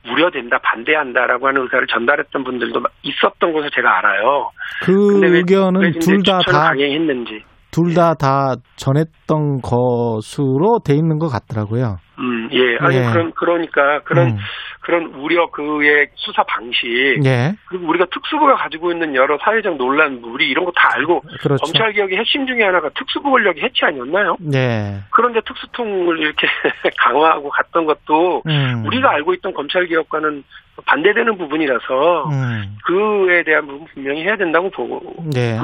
우려된다, 반대한다라고 하는 의사를 전달했던 분들도 있었던 것을 제가 알아요. 그 의견은 둘 다 다 강행했는지. 둘다다 전했던 것으로 돼 있는 것 같더라고요. 음, 예. 아니, 예. 그런, 그러니까, 그런, 음. 그런 우려, 그의 수사 방식. 예. 그리고 우리가 특수부가 가지고 있는 여러 사회적 논란, 우리 이런 거 다 알고, 그렇죠. 검찰 개혁의 핵심 중에 하나가 특수부 권력의 해체 아니었나요? 네. 그런데 특수통을 이렇게 강화하고 갔던 것도 음. 우리가 알고 있던 검찰 개혁과는 반대되는 부분이라서 음. 그에 대한 부분 분명히 해야 된다고 보고요. 네.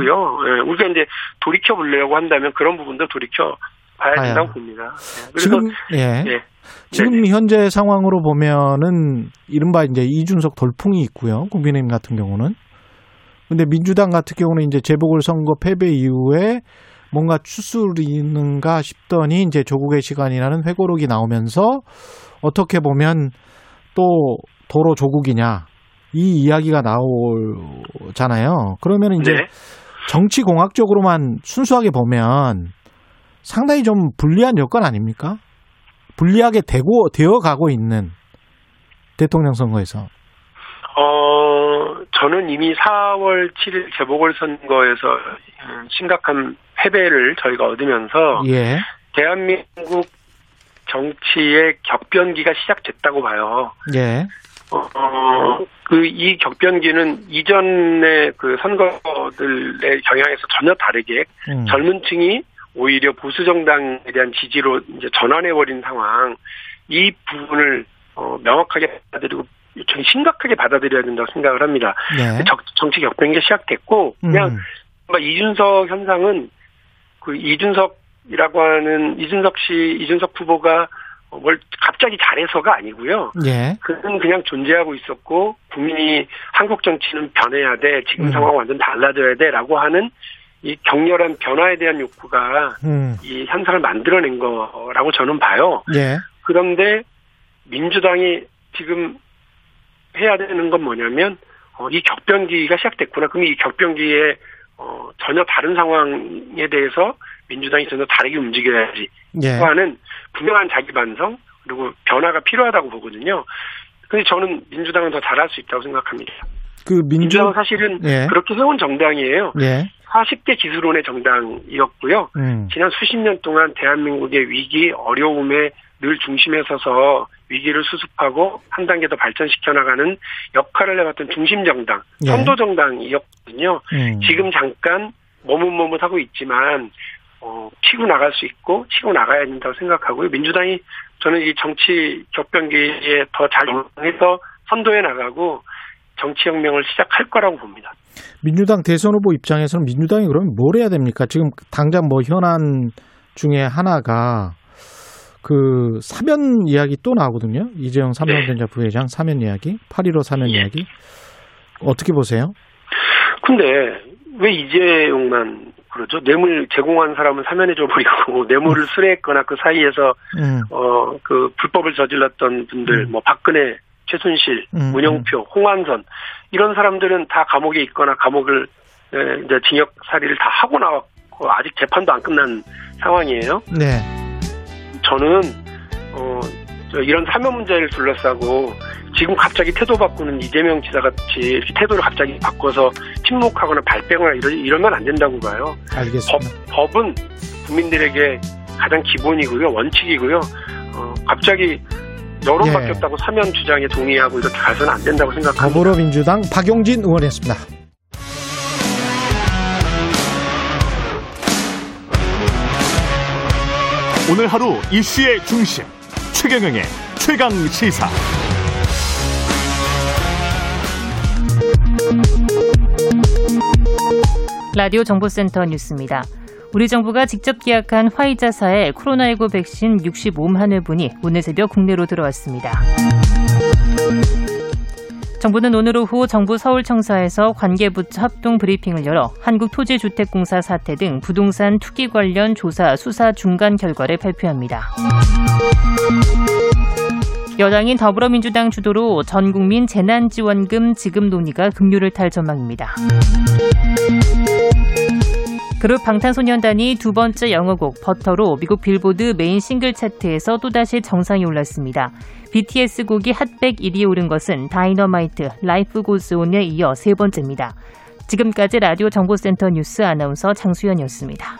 예, 우리가 이제 돌이켜 보려고 한다면 그런 부분도 돌이켜 봐야. 된다고 봅니다. 예, 지금 예. 예. 지금 네네. 현재 상황으로 보면은 이른바 이제 이준석 돌풍이 있고요. 국민의힘 같은 경우는. 근데 민주당 같은 경우는 이제 재보궐 선거 패배 이후에 뭔가 추스리 있는가 싶더니 이제 조국의 시간이라는 회고록이 나오면서 어떻게 보면 또 도로 조국이냐 이 이야기가 나오잖아요. 그러면 이제 네. 정치 공학적으로만 순수하게 보면 상당히 좀 불리한 여건 아닙니까? 불리하게 되고 되어 가고 있는 대통령 선거에서. 어, 저는 이미 4월 7일 재보궐선거에서 음, 심각한 패배를 저희가 얻으면서 예. 대한민국 정치의 격변기가 시작됐다고 봐요. 예. 어, 그, 이 격변기는 이전의 그 선거들의 경향에서 전혀 다르게 음. 젊은 층이 오히려 보수 정당에 대한 지지로 이제 전환해 버린 상황, 이 부분을 어, 명확하게 받아들이고 좀 심각하게 받아들여야 된다고 생각을 합니다. 예. 정, 정치 격변기가 시작됐고, 그냥 음. 이준석 현상은 그 이준석이라고 하는 이준석 씨, 이준석 후보가 어, 뭘 갑자기 잘해서가 아니고요. 예. 그는 그냥 존재하고 있었고 국민이 한국 정치는 변해야 돼 지금 음. 상황 완전 달라져야 돼라고 하는 이 격렬한 변화에 대한 욕구가 음. 이 현상을 만들어낸 거라고 저는 봐요. 예. 그런데 민주당이 지금 해야 되는 건 뭐냐면 어, 이 격변기가 시작됐구나. 그럼 이 격변기에 어, 전혀 다른 상황에 대해서 민주당이 전혀 다르게 움직여야지. 예. 하는 분명한 자기 반성 그리고 변화가 필요하다고 보거든요. 근데 저는 민주당은 더 잘할 수 있다고 생각합니다. 그 민주 민주당은 사실은 예. 그렇게 해온 정당이에요. 예. 40대 기술원의 정당이었고요. 음. 지난 수십 년 동안 대한민국의 위기, 어려움에 늘 중심에 서서 위기를 수습하고 한 단계 더 발전시켜 나가는 역할을 해왔던 중심 정당, 예. 선도 정당이었거든요. 음. 지금 잠깐 머뭇머뭇하고 있지만 어, 치고 나갈 수 있고 치고 나가야 된다고 생각하고요. 민주당이 저는 이 정치 격변기에 더 잘融해서 선도해 나가고 정치혁명을 시작할 거라고 봅니다. 민주당 대선 후보 입장에서는 민주당이 그러면 뭘 해야 됩니까? 지금 당장 뭐 현안 중에 하나가 그 사면 이야기 또 나오거든요. 이재용 삼성전자 부회장 사면 이야기, 8.15 사면 예. 이야기. 어떻게 보세요? 근데 왜 이재용만 그러죠? 뇌물 제공한 사람은 사면해 줘 버리고 뇌물을 수뢰했거나 그 사이에서 음. 어그 불법을 저질렀던 분들 음. 뭐 박근혜, 최순실, 음, 문영표, 홍완선 이런 사람들은 다 감옥에 있거나 감옥을 에, 이제 징역 살이를 다 하고 나왔고 아직 재판도 안 끝난 상황이에요. 네. 저는 어, 저 이런 사면 문제를 둘러싸고 지금 갑자기 태도 바꾸는 이재명 지사 같이 태도를 갑자기 바꿔서 침묵하거나 발뺌하거나 이러, 이러면 안 된다고 봐요. 법, 알겠습니다. 법은 국민들에게 가장 기본이고요, 원칙이고요. 어, 갑자기 여론 예. 바뀌었다고 사면 주장에 동의하고 이렇게 가서는 안 된다고 생각합니다. 더불어민주당 박용진 의원이었습니다. 오늘 하루 이슈의 중심 최경영의 최강 시사 라디오 정보센터 뉴스입니다. 우리 정부가 직접 기약한 화이자사의 코로나19 백신 65만 회분이 오늘 새벽 국내로 들어왔습니다. 정부는 오늘 오후 정부 서울청사에서 관계부처 합동 브리핑을 열어 한국토지주택공사 사태 등 부동산 투기 관련 조사 수사 중간 결과를 발표합니다. 여당인 더불어민주당 주도로 전국민 재난지원금 지급 논의가 급류를 탈 전망입니다. 그룹 방탄소년단이 두 번째 영어곡 버터로 미국 빌보드 메인 싱글 차트에서 또다시 정상에 올랐습니다. BTS 곡이 핫백 1위에 오른 것은 다이너마이트, Life Goes On에 이어 세 번째입니다. 지금까지 라디오 정보센터 뉴스 아나운서 장수연이었습니다.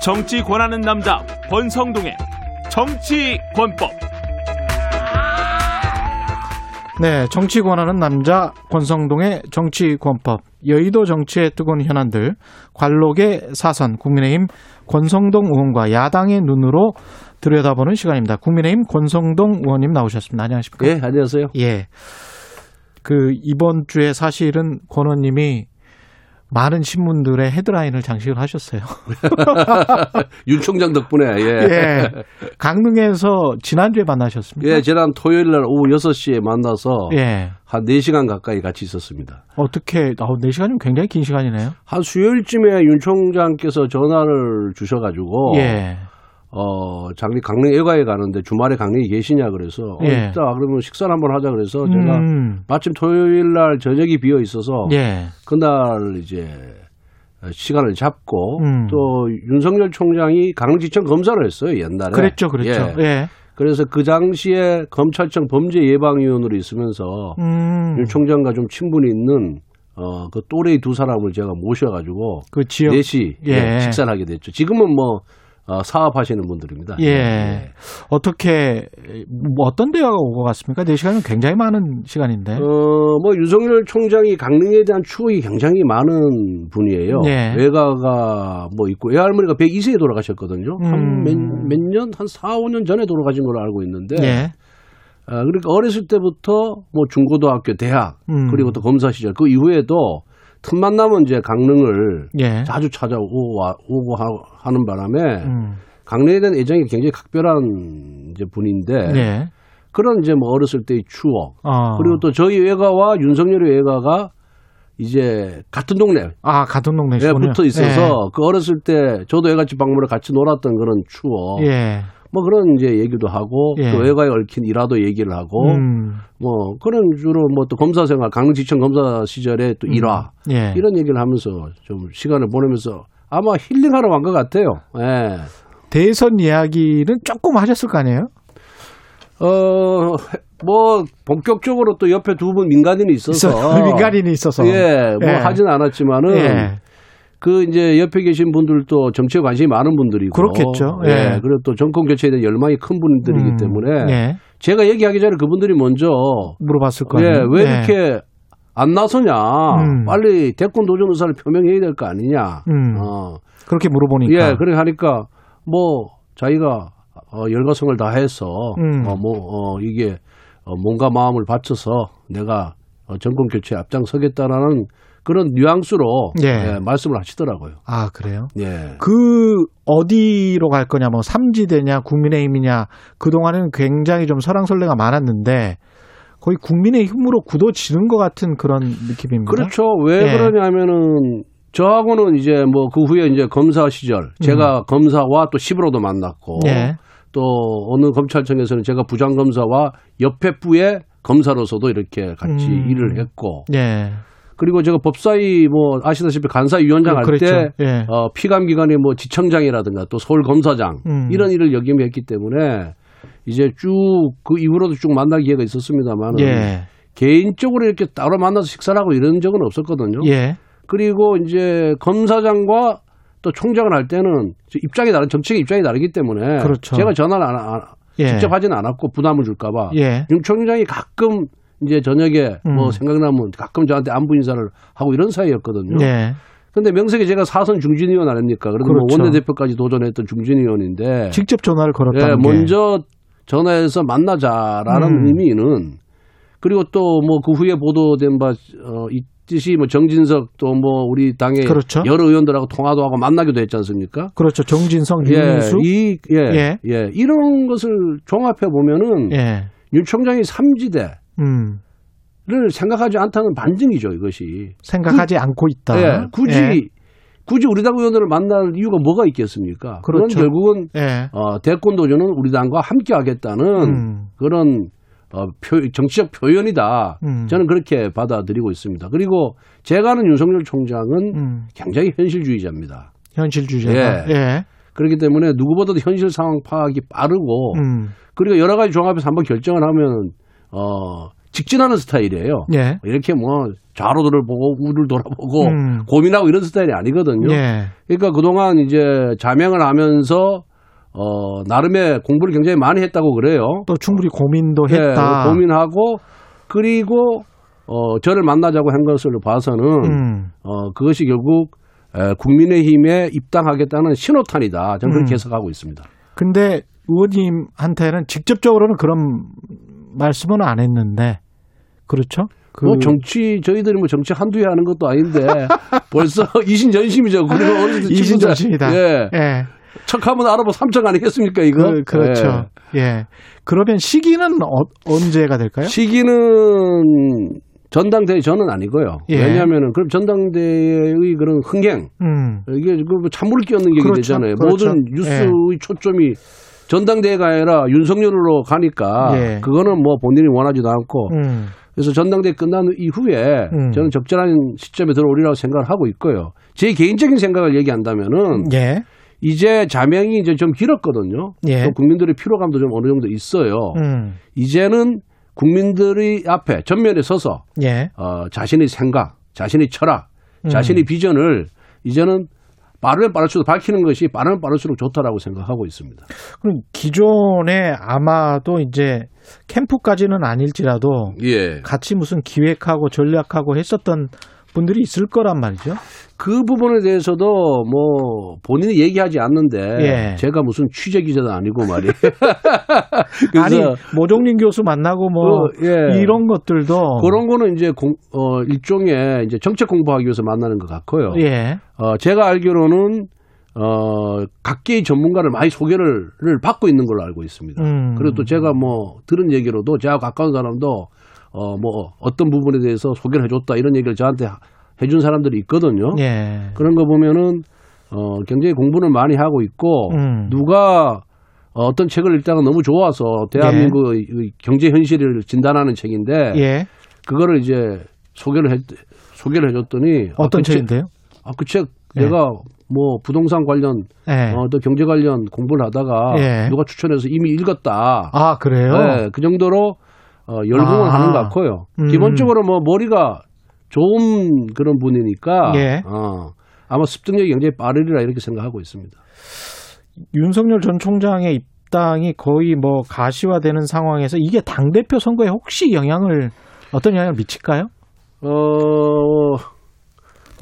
정치 권하는 남자 권성동의 정치 권법. 네, 정치 권하는 남자 권성동의 정치 권법. 여의도 정치의 뜨거운 현안들 관록의 사선 국민의힘 권성동 의원과 야당의 눈으로 들여다보는 시간입니다. 국민의힘 권성동 의원님 나오셨습니다. 안녕하십니까? 예, 안녕하세요. 예. 그 이번 주에 사실은 권 의원님이 많은 신문들의 헤드라인을 장식을 하셨어요. 윤 총장 덕분에, 예. 예. 강릉에서 지난주에 만나셨습니까? 예, 지난 토요일 날 오후 6시에 만나서 예. 한 4시간 가까이 같이 있었습니다. 어떻게, 아, 4시간이면 굉장히 긴 시간이네요. 한 수요일쯤에 윤 총장께서 전화를 주셔가지고, 예. 어, 장리 강릉 애가에 가는데 주말에 강릉에 계시냐 그래서, 어, 예. 있다. 그러면 식사를 한번 하자 그래서 제가 음. 마침 토요일 날 저녁이 비어 있어서, 예. 그날 이제 시간을 잡고 음. 또 윤석열 총장이 강릉지청 검사를 했어요 옛날에. 그랬죠, 그랬죠. 예. 예. 그래서 그 당시에 검찰청 범죄 예방위원으로 있으면서 음. 윤 총장과 좀 친분이 있는 어, 그 또래의 두 사람을 제가 모셔가지고 그 지역. 넷이 예. 예, 식사를 하게 됐죠. 지금은 뭐 어, 사업하시는 분들입니다. 예. 어떻게, 뭐 어떤 대화가 오고 갔습니까? 4 시간은 굉장히 많은 시간인데. 어, 뭐, 윤석열 총장이 강릉에 대한 추억이 굉장히 많은 분이에요. 예. 외가가 뭐 있고, 외할머니가 102세에 돌아가셨거든요. 음. 한 몇, 몇 년? 한 4, 5년 전에 돌아가신 걸로 알고 있는데. 예. 아, 그러니까 어렸을 때부터 뭐 중고등학교, 대학, 음. 그리고 또 검사 시절, 그 이후에도 틈만 나면 이제 강릉을 예. 자주 찾아오고 와- 오고 하, 는 바람에 음. 강릉에 대한 애정이 굉장히 각별한 이제 분인데 예. 그런 이제 뭐 어렸을 때의 추억 어. 그리고 또 저희 외가와 윤석열의 외가가 이제 같은 동네에 아, 같은 동네시군요. 붙어 있어서 그 어렸을 때 저도 외갓집 방문을 같이 놀았던 그런 추억 예. 예. 뭐 그런 이제 얘기도 하고 예. 또 외가에 얽힌 일화도 얘기를 하고 음. 뭐 그런 주로 뭐 또 검사 생활 강릉지청 검사 시절의 또 일화 예. 이런 얘기를 하면서 좀 시간을 보내면서 아마 힐링하러 간 것 같아요. 예. 대선 이야기는 조금 하셨을 거 아니에요? 어, 뭐, 본격적으로 또 옆에 두 분 민간인이 있어서. 있어, 민간인이 있어서. 예, 뭐 예. 하진 않았지만은. 예. 그 이제 옆에 계신 분들도 정치에 관심이 많은 분들이고. 그렇겠죠. 예. 예. 그리고 또 정권 교체에 대한 열망이 큰 분들이기 음. 때문에. 예. 제가 얘기하기 전에 그분들이 먼저. 물어봤을 거 예? 왜 예. 이렇게 안 나서냐. 음. 빨리 대권 도전 의사를 표명해야 될 거 아니냐. 음. 어. 그렇게 물어보니까. 예, 그렇게 하니까 뭐 자기가 어, 열과성을 다해서 음. 어, 뭐 어, 이게 어, 몸과 마음을 바쳐서 내가 어, 정권 교체에 앞장서겠다라는 그런 뉘앙스로 예. 예, 말씀을 하시더라고요. 아, 그래요? 예. 그 어디로 갈 거냐 뭐 삼지대냐 국민의힘이냐 그 동안에는 굉장히 좀 설랑설레가 많았는데 거의 국민의힘으로 굳어지는 것 같은 그런 느낌입니다. 그렇죠. 왜 예. 그러냐면은 저하고는 이제 뭐 그 후에 이제 검사 시절 제가 검사와 또 10으로도 만났고 음. 예. 또 어느 검찰청에서는 제가 부장검사와 옆에 부의 검사로서도 이렇게 같이 음. 일을 했고 예. 그리고 제가 법사위 뭐 아시다시피 간사위원장 할 그랬죠. 때 예. 어, 피감 기관의 뭐 지청장이라든가 또 서울 검사장 음. 이런 일을 역임했기 때문에 이제 쭉 그 이후로도 쭉 만날 기회가 있었습니다만 예. 개인적으로 이렇게 따로 만나서 식사를 하고 이런 적은 없었거든요. 예. 그리고 이제 검사장과 또 총장을 할 때는 입장이 다른 정책의 입장이 다르기 때문에 그렇죠. 제가 전화를 안, 안- 예. 직접 하지는 않았고 부담을 줄까봐 예. 윤 총장이 가끔 이제 저녁에 음. 뭐 생각나면 가끔 저한테 안부 인사를 하고 이런 사이였거든요. 예. 근데 명색이 제가 사선 중진 의원 아닙니까? 그래도 뭐 그렇죠. 원내대표까지 도전했던 중진 의원인데 직접 전화를 예, 걸었다는 게. 먼저 전화해서 만나자라는 음. 의미는 그리고 또 뭐 그 후에 보도된 바 어, 있듯이 뭐 정진석 또 뭐 우리 당의 그렇죠. 여러 의원들하고 통화도 하고 만나기도 했지 않습니까? 그렇죠. 정진성, 예, 윤수. 이, 예, 예. 예, 이런 것을 종합해 보면은 예. 윤 총장이 삼지대 를 음. 생각하지 않다는 반증이죠, 이것이. 생각하지 않고 있다. 예, 굳이 예. 굳이 우리 당 의원들을 만날 이유가 뭐가 있겠습니까? 그렇죠. 결국은 예. 어, 대권 도전은 우리 당과 함께 하겠다는 음. 그런 어, 표, 정치적 표현이다. 음. 저는 그렇게 받아들이고 있습니다. 그리고 제가 아는 윤석열 총장은 음. 굉장히 현실주의자입니다. 현실주의자다. 예. 예. 그렇기 때문에 누구보다도 현실 상황 파악이 빠르고 음. 그리고 여러 가지 종합해서 한번 결정을 하면 어 직진하는 스타일이에요. 예. 이렇게 뭐 좌로들을 보고 우를 돌아보고 음. 고민하고 이런 스타일이 아니거든요. 예. 그러니까 그동안 이제 자명을 하면서 어 나름의 공부를 굉장히 많이 했다고 그래요. 또 충분히 고민도 예, 했다. 고민하고 그리고 어 저를 만나자고 한 것을 봐서는 음. 어 그것이 결국 에, 국민의힘에 입당하겠다는 신호탄이다. 저는 그렇게 음. 해석하고 있습니다. 근데 의원님한테는 직접적으로는 그런 말씀은 안 했는데 그렇죠? 그 뭐 정치 저희들이 뭐 정치 한두해 하는 것도 아닌데 벌써 이신전심이죠. 그리고 어느 정도 이신전심이다. 예. 예. 척하면 알아보 삼척 아니겠습니까 이거? 그, 그렇죠. 예. 그러면 시기는 어, 언제가 될까요? 예. 시기는 전당대회 저는 아니고요. 예. 왜냐하면은 그럼 전당대회의 그런 흥행 음. 이게 그 찬물을 끼얹는 얘기 그렇죠. 되잖아요. 그렇죠. 모든 뉴스의 예. 초점이 전당대회가 아니라 윤석열로 가니까 예. 그거는 뭐 본인이 원하지도 않고 음. 그래서 전당대회 끝난 이후에 음. 저는 적절한 시점에 들어오리라고 생각을 하고 있고요. 제 개인적인 생각을 얘기한다면은 예. 이제 자명이 이제 좀 길었거든요. 예. 또 국민들의 피로감도 좀 어느 정도 있어요. 음. 이제는 국민들이 앞에 전면에 서서 예. 어, 자신의 생각, 자신의 철학, 음. 자신의 비전을 이제는 빠르면 빠를수록 밝히는 것이 빠르면 빠를수록 좋다라고 생각하고 있습니다. 그럼 기존에 아마도 이제 캠프까지는 아닐지라도 예. 같이 무슨 기획하고 전략하고 했었던 분들이 있을 거란 말이죠. 그 부분에 대해서도 뭐 본인이 얘기하지 않는데 예. 제가 무슨 취재 기자도 아니고 말이에요. 아니 모종린 교수 만나고 뭐 어, 예. 이런 것들도 그런 거는 이제 공, 어, 일종의 이제 정책 공부하기 위해서 만나는 것 같고요. 예. 어, 제가 알기로는 어, 각계의 전문가를 많이 소개를 를 받고 있는 걸로 알고 있습니다. 음. 그리고 또 제가 뭐 들은 얘기로도 제가 가까운 사람도 어, 뭐 어떤 부분에 대해서 소개를 해줬다 이런 얘기를 저한테 하- 해준 사람들이 있거든요. 예. 그런 거 보면은 어, 굉장히 공부를 많이 하고 있고 음. 누가 어, 어떤 책을 읽다가 너무 좋아서 대한민국의 이 경제 현실을 진단하는 책인데 예. 그거를 이제 소개를 해 소개를 해줬더니 어떤 아, 그 책- 책인데요? 아, 그책 예. 내가 뭐 부동산 관련 예. 어, 또 경제 관련 공부를 하다가 예. 누가 추천해서 이미 읽었다. 아 그래요? 네, 그 정도로 어, 열공을 아. 하는 것 같고요. 음. 기본적으로 뭐 머리가 좋은 그런 분이니까 예. 어, 아마 습득력이 굉장히 빠르리라 이렇게 생각하고 있습니다. 윤석열 전 총장의 입당이 거의 뭐 가시화되는 상황에서 이게 당 대표 선거에 혹시 영향을 어떤 영향을 미칠까요? 어,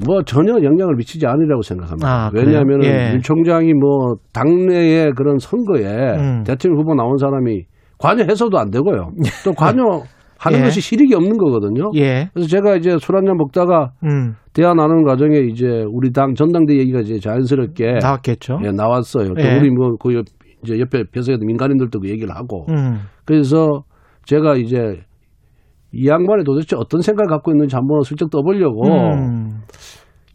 뭐 전혀 영향을 미치지 않으리라고 생각합니다. 아? 왜냐하면 예. 윤 총장이 뭐 당내의 그런 선거에 음. 대통령 후보 나온 사람이 관여해서도 안 되고요. 또 관여 하는 예. 것이 실익이 없는 거거든요. 예. 그래서 제가 이제 술 한잔 먹다가 음. 대화 나누는 과정에 이제 우리 당 전당대 얘기가 이제 자연스럽게 나왔겠죠. 예, 나왔어요. 또 예. 우리 뭐그 옆, 이제 옆에 벼서에도 민간인들도 그 얘기를 하고 음. 그래서 제가 이제 이 양반이 도대체 어떤 생각을 갖고 있는지 한번 슬쩍 떠보려고 음.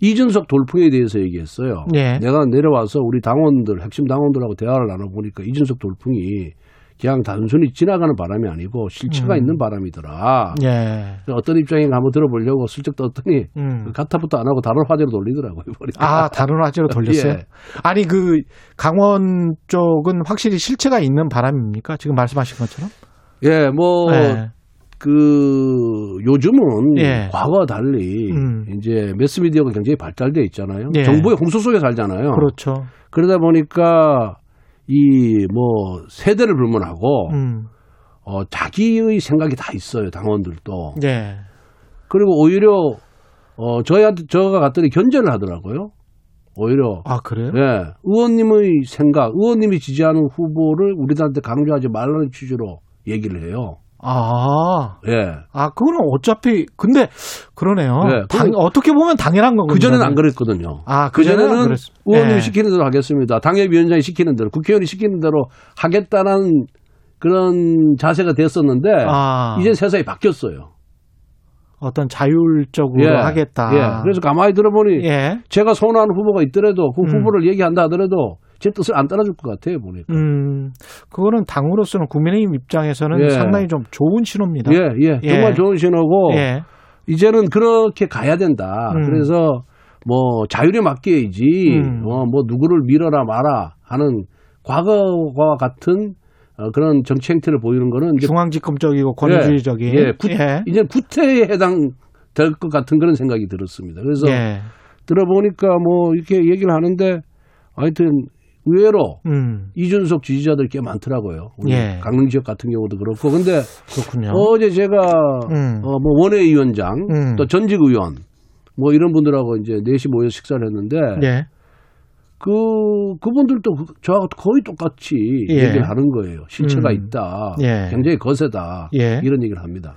이준석 돌풍에 대해서 얘기했어요. 예. 내가 내려와서 우리 당원들, 핵심 당원들하고 대화를 나눠 보니까 이준석 돌풍이 그냥 단순히 지나가는 바람이 아니고 실체가 음. 있는 바람이더라. 예. 어떤 입장인가 한번 들어보려고 슬쩍 떴더니 음. 가타부터 안 하고 다른 화제로 돌리더라고요. 아, 다른 화제로 돌렸어요? 예. 아니, 그, 강원 쪽은 확실히 실체가 있는 바람입니까? 지금 말씀하신 것처럼? 예, 뭐, 예. 그, 요즘은 예. 과거와 달리 음. 이제 매스미디어가 굉장히 발달돼 있잖아요. 예. 정보의 홍수 속에 살잖아요. 그렇죠. 그러다 보니까 이 뭐 세대를 불문하고 음. 어, 자기의 생각이 다 있어요. 당원들도. 예. 그리고 오히려 어, 저희한테 저가 갔더니 견제를 하더라고요. 오히려 아 그래요? 예, 의원님의 생각, 의원님이 지지하는 후보를 우리들한테 강조하지 말라는 취지로 얘기를 해요. 아, 예. 아 그거는 어차피 근데 그러네요. 네, 당, 어떻게 보면 당연한 거군요. 그 전에는 안 그랬거든요. 아, 그 그전에는 그랬- 의원님이 예. 시키는 대로 하겠습니다. 당협위원장이 시키는 대로, 국회의원이 시키는 대로 하겠다는 그런 자세가 됐었는데 아. 이제 세상이 바뀌었어요. 어떤 자율적으로 예. 하겠다. 예. 그래서 가만히 들어보니 예. 제가 선호하는 후보가 있더라도 그 음. 후보를 얘기한다 하더라도 제 뜻을 안 따라줄 것 같아요 보니까. 음, 그거는 당으로서는 국민의힘 입장에서는 예. 상당히 좀 좋은 신호입니다. 예, 예, 예. 정말 좋은 신호고 예. 이제는 그렇게 가야 된다. 음. 그래서 뭐 자율에 맡겨야지. 음. 어, 뭐 누구를 밀어라 마라 하는 과거와 같은 어, 그런 정치 행태를 보이는 거는 중앙집권적이고 권위주의적인. 예, 구, 예. 이제 구태에 해당 될 것 같은 그런 생각이 들었습니다. 그래서 예. 들어보니까 뭐 이렇게 얘기를 하는데 하여튼 의외로 음, 이준석 지지자들 꽤 많더라고요. 우리 예. 강릉 지역 같은 경우도 그렇고. 근데 그렇군요. 어제 제가 음. 어, 뭐 원외위원장 음. 또 전직 의원 뭐 이런 분들하고 이제 넷이 모여 식사를 했는데 예. 그 그분들도 그- 저하고 거의 똑같이 예. 얘기를 하는 거예요. 실체가 음. 있다. 예. 굉장히 거세다. 예. 이런 얘기를 합니다.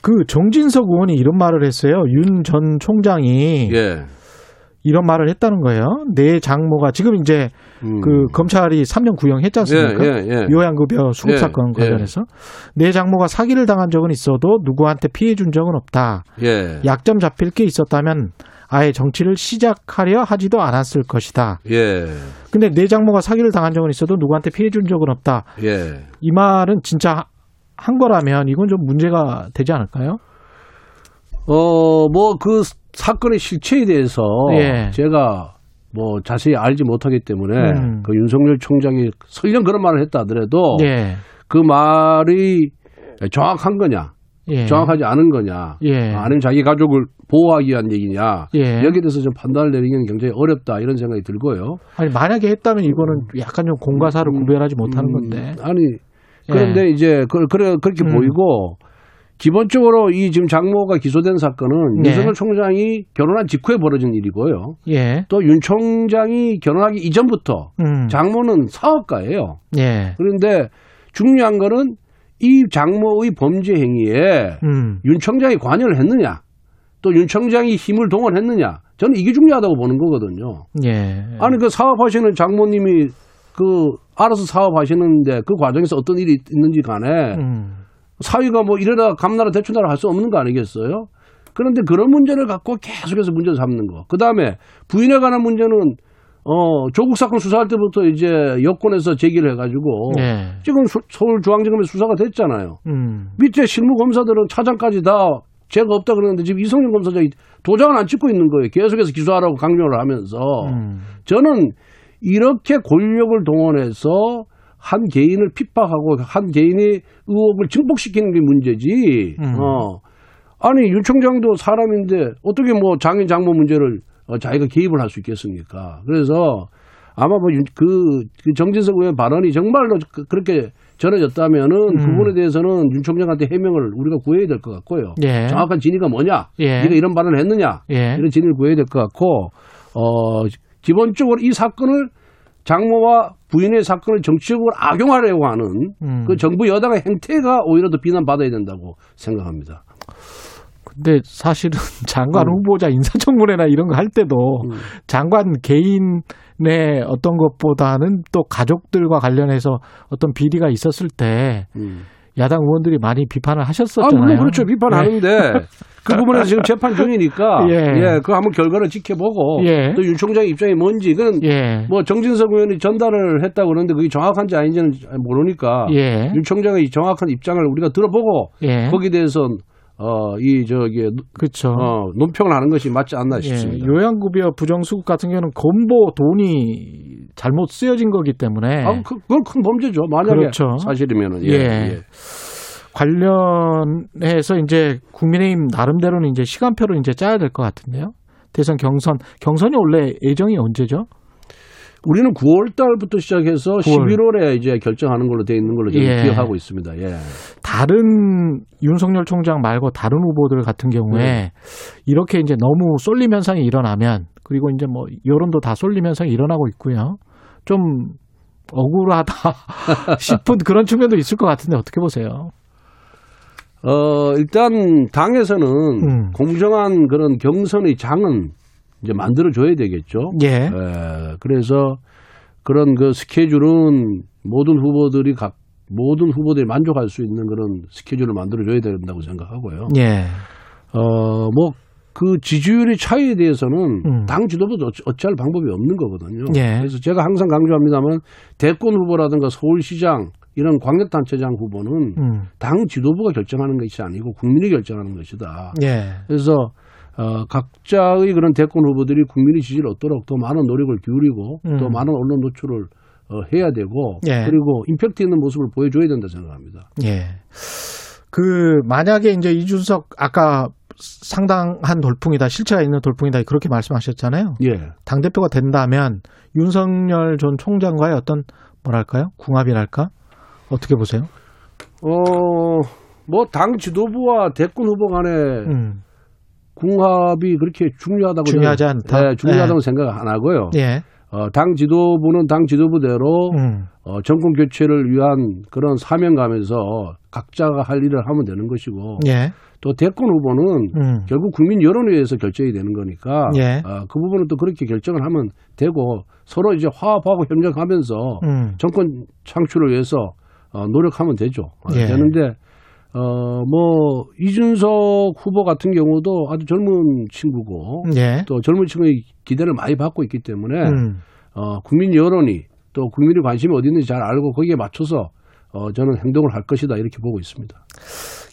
그 정진석 의원이 이런 말을 했어요. 윤 전 총장이 예. 이런 말을 했다는 거예요. 내 장모가 지금 이제 음. 그 검찰이 3년 구형했지 않습니까? 예, 예, 예. 요양급여 수급 예, 사건 예. 관련해서 내 장모가 사기를 당한 적은 있어도 누구한테 피해 준 적은 없다. 예. 약점 잡힐 게 있었다면 아예 정치를 시작하려 하지도 않았을 것이다. 예. 근데 내 장모가 사기를 당한 적은 있어도 누구한테 피해 준 적은 없다. 예. 이 말은 진짜 한 거라면 이건 좀 문제가 되지 않을까요? 어, 뭐 그 사건의 실체에 대해서 예. 제가 뭐 자세히 알지 못하기 때문에 음. 그 윤석열 총장이 설령 그런 말을 했다 하더라도 예. 그 말이 정확한 거냐, 예. 정확하지 않은 거냐, 예. 아니면 자기 가족을 보호하기 위한 얘기냐, 예. 여기에 대해서 좀 판단을 내리기는 굉장히 어렵다 이런 생각이 들고요. 아니 만약에 했다면 이거는 약간 좀 공과사를 구별하지 못하는 음, 건데. 아니 그런데 이제 그, 그래 그렇게 음. 보이고 기본적으로 이 지금 장모가 기소된 사건은 네. 윤석열 총장이 결혼한 직후에 벌어진 일이고요. 예. 또윤 총장이 결혼하기 이전부터 음. 장모는 사업가예요. 예. 그런데 중요한 거는 이 장모의 범죄 행위에 음. 윤 총장이 관여를 했느냐, 또 윤 총장이 힘을 동원했느냐, 저는 이게 중요하다고 보는 거거든요. 예. 아니 그 사업하시는 장모님이 그 알아서 사업하시는데 그 과정에서 어떤 일이 있는지 간에 음. 사위가 뭐 이래라 감나라 대추나라 할 수 없는 거 아니겠어요? 그런데 그런 문제를 갖고 계속해서 문제를 삼는 거. 그 다음에 부인에 관한 문제는 어 조국 사건 수사할 때부터 이제 여권에서 제기를 해가지고 예. 지금 수- 서울중앙지검에 수사가 됐잖아요. 음. 밑에 실무 검사들은 차장까지 다 죄가 없다 그러는데 지금 이성윤 검사장이 도장을 안 찍고 있는 거예요. 계속해서 기소하라고 강요를 하면서 음. 저는 이렇게 권력을 동원해서 한 개인을 핍박하고 한 개인의 의혹을 증폭시키는 게 문제지. 음. 어. 아니 윤 총장도 사람인데 어떻게 뭐 장인 장모 문제를 어, 자기가 개입을 할 수 있겠습니까? 그래서 아마 뭐그 그 정진석 의원 발언이 정말로 그, 렇게 전해졌다면은 음. 그 부분에 대해서는 윤 총장한테 해명을 우리가 구해야 될 것 같고요. 예. 정확한 진위가 뭐냐? 예. 네가 이런 발언을 했느냐? 예. 이런 진위를 구해야 될 것 같고 어 기본적으로 이 사건을 장모와 부인의 사건을 정치적으로 악용하려고 하는 음. 그 정부 여당의 행태가 오히려 더 비난받아야 된다고 생각합니다. 근데 사실은 장관 음. 후보자 인사청문회나 이런 거 할 때도 장관 개인의 어떤 것보다는 또 가족들과 관련해서 어떤 비리가 있었을 때 음. 야당 의원들이 많이 비판을 아, 하셨었잖아요. 물론 그렇죠. 비판하는데 그 부분에서 지금 재판 중이니까 예. 예, 그거 한번 결과를 지켜보고 예. 또윤 총장 입장이 뭔지 그건 예. 뭐 정진석 의원이 전달을 했다고 그러는데 그게 정확한지 아닌지는 모르니까 예. 윤 총장의 정확한 입장을 우리가 들어보고 예. 거기에 대해서는 어, 이 저기 그렇죠. 어, 논평을 하는 것이 맞지 않나 예, 싶습니다. 요양급여 부정수급 같은 경우는 건보 돈이 잘못 쓰여진 거기 때문에 아, 그, 그건 큰 범죄죠. 만약에 그렇죠. 사실이면은 예. 관련해서 이제 국민의힘 나름대로는 이제 시간표를 이제 짜야 될 것 같은데요. 대선 경선 경선이 원래 예정이 언제죠? 우리는 9월 달부터 시작해서 9월. 11월에 이제 결정하는 걸로 돼 있는 걸로 저는 예. 기억하고 있습니다. 예. 다른 윤석열 총장 말고 다른 후보들 같은 경우에 네. 이렇게 이제 너무 쏠림 현상이 일어나면 그리고 이제 뭐 여론도 다 쏠림 현상이 일어나고 있고요. 좀 억울하다 싶은 그런 측면도 있을 것 같은데 어떻게 보세요? 어, 일단 당에서는 음. 공정한 그런 경선의 장은 이제 만들어줘야 되겠죠. 예. 에, 그래서 그런 그 스케줄은 모든 후보들이 각 모든 후보들이 만족할 수 있는 그런 스케줄을 만들어줘야 된다고 생각하고요. 예. 어, 뭐, 그 지지율의 차이에 대해서는 음. 당 지도부도 어찌- 어찌할 방법이 없는 거거든요. 예. 그래서 제가 항상 강조합니다만 대권 후보라든가 서울시장 이런 광역단체장 후보는 음. 당 지도부가 결정하는 것이 아니고 국민이 결정하는 것이다. 예. 그래서 어, 각자의 그런 대권 후보들이 국민의 지지를 얻도록 더 많은 노력을 기울이고 음. 더 많은 언론 노출을 어, 해야 되고 예. 그리고 임팩트 있는 모습을 보여줘야 된다 생각합니다. 예. 그 만약에 이제 이준석 아까 상당한 돌풍이다, 실체가 있는 돌풍이다 그렇게 말씀하셨잖아요. 예. 당 대표가 된다면 윤석열 전 총장과의 어떤 뭐랄까요 궁합이랄까 어떻게 보세요? 어, 뭐 당 지도부와 대권 후보 간에 음. 궁합이 그렇게 중요하다고 중요하지 않다? 네, 중요하다고 네. 생각 안 하고요. 예. 어, 당 지도부는 당 지도부대로 음. 어, 정권 교체를 위한 그런 사명감에서 각자가 할 일을 하면 되는 것이고 예. 또 대권 후보는 음. 결국 국민 여론에 의해서 결정이 되는 거니까 예. 어, 그 부분은 또 그렇게 결정을 하면 되고 서로 이제 화합하고 협력하면서 음. 정권 창출을 위해서 어, 노력하면 되죠. 어, 예. 되는데 어, 뭐 이준석 후보 같은 경우도 아주 젊은 친구고 예. 또 젊은 친구의 기대를 많이 받고 있기 때문에 음. 어, 국민 여론이 또 국민의 관심이 어디 있는지 잘 알고 거기에 맞춰서 어, 저는 행동을 할 것이다 이렇게 보고 있습니다.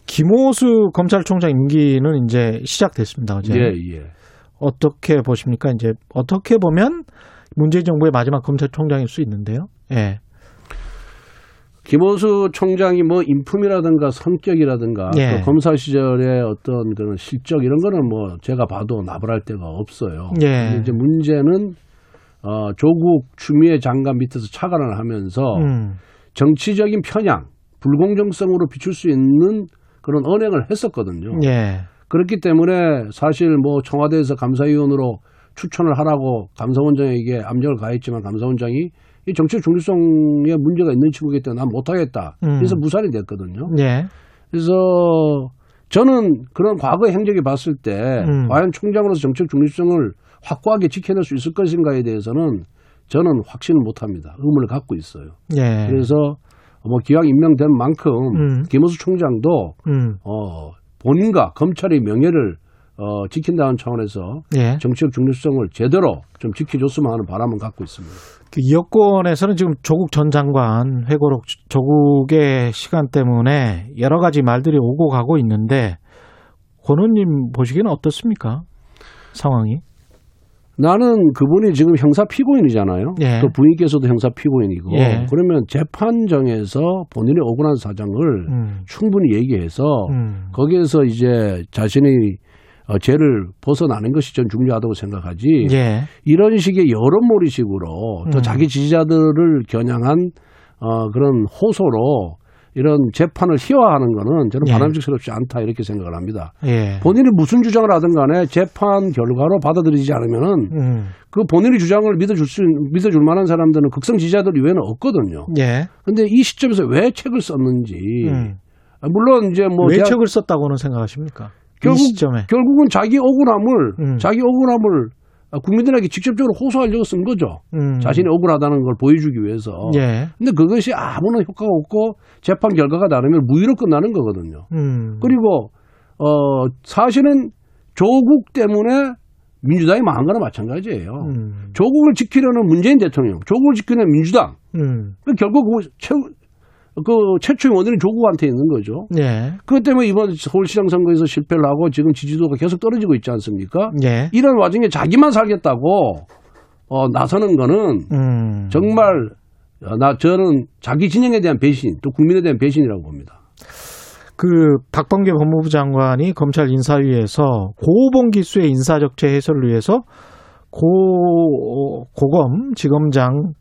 김호수 검찰총장 임기는 이제 시작됐습니다. 어제. 예, 예. 어떻게 보십니까? 이제 어떻게 보면 문재인 정부의 마지막 검찰총장일 수 있는데요. 예. 김호수 총장이 뭐 인품이라든가 성격이라든가 예. 또 검사 시절의 어떤 그런 실적 이런 거는 뭐 제가 봐도 나불할 데가 없어요. 예. 이제 문제는 어, 조국 추미애 장관 밑에서 차관을 하면서 음. 정치적인 편향, 불공정성으로 비출 수 있는 그런 언행을 했었거든요. 예. 그렇기 때문에 사실 뭐 청와대에서 감사위원으로 추천을 하라고 감사원장에게 압력을 가했지만 감사원장이 이 정치 중립성에 문제가 있는 친구이기 때문에 난 못하겠다. 음. 그래서 무산이 됐거든요. 예. 그래서 저는 그런 과거의 행적을 봤을 때 음. 과연 총장으로서 정책 중립성을 확고하게 지켜낼 수 있을 것인가에 대해서는 저는 확신을 못합니다. 의문을 갖고 있어요. 예. 그래서 뭐 기왕 임명된 만큼 음. 김호수 총장도 음. 어, 본인과 검찰의 명예를 어, 지킨다는 차원에서 예. 정치적 중립성을 제대로 좀 지켜줬으면 하는 바람은 갖고 있습니다. 그 여권에서는 지금 조국 전 장관 회고록 조국의 시간 때문에 여러 가지 말들이 오고 가고 있는데 권호님 보시기에는 어떻습니까? 상황이? 나는 그분이 지금 형사 피고인이잖아요. 예. 또 부인께서도 형사 피고인이고 예. 그러면 재판정에서 본인의 억울한 사정을 음. 충분히 얘기해서 음. 거기에서 이제 자신의 어, 죄를 벗어나는 것이 전 중요하다고 생각하지. 예. 이런 식의 여론몰이식으로 또 음. 자기 지지자들을 겨냥한 어, 그런 호소로 이런 재판을 희화하는 거는 저는 예. 바람직스럽지 않다 이렇게 생각을 합니다. 예. 본인이 무슨 주장을 하든 간에 재판 결과로 받아들이지 않으면은 음. 그 본인의 주장을 믿어줄 수 믿어줄 만한 사람들은 극성 지지자들 이외에는 없거든요. 예. 근데 이 시점에서 왜 책을 썼는지 음. 아, 물론 이제 뭐왜 제가 책을 썼다고는 생각하십니까? 결국 이 시점에. 결국은 자기 억울함을 음. 자기 억울함을 국민들에게 직접적으로 호소하려고 쓴 거죠. 음. 자신이 억울하다는 걸 보여주기 위해서. 예. 근데 그것이 아무런 효과가 없고 재판 결과가 다르면 무위로 끝나는 거거든요. 음. 그리고 어 사실은 조국 때문에 민주당이 망한 거나 마찬가지예요. 음. 조국을 지키려는 문재인 대통령, 조국을 지키려는 민주당. 음. 그 결국 그, 최, 그 최초의 원인이 조국한테 있는 거죠. 예. 그것 때문에 이번 서울시장 선거에서 실패를 하고 지금 지지도가 계속 떨어지고 있지 않습니까? 예. 이런 와중에 자기만 살겠다고 어, 나서는 거는 음. 정말 어, 나 저는 자기 진영에 대한 배신 또 국민에 대한 배신이라고 봅니다. 그 박범계 법무부 장관이 검찰 인사위에서 고봉 기수의 인사적체 해소를 위해서 고 고검 지검장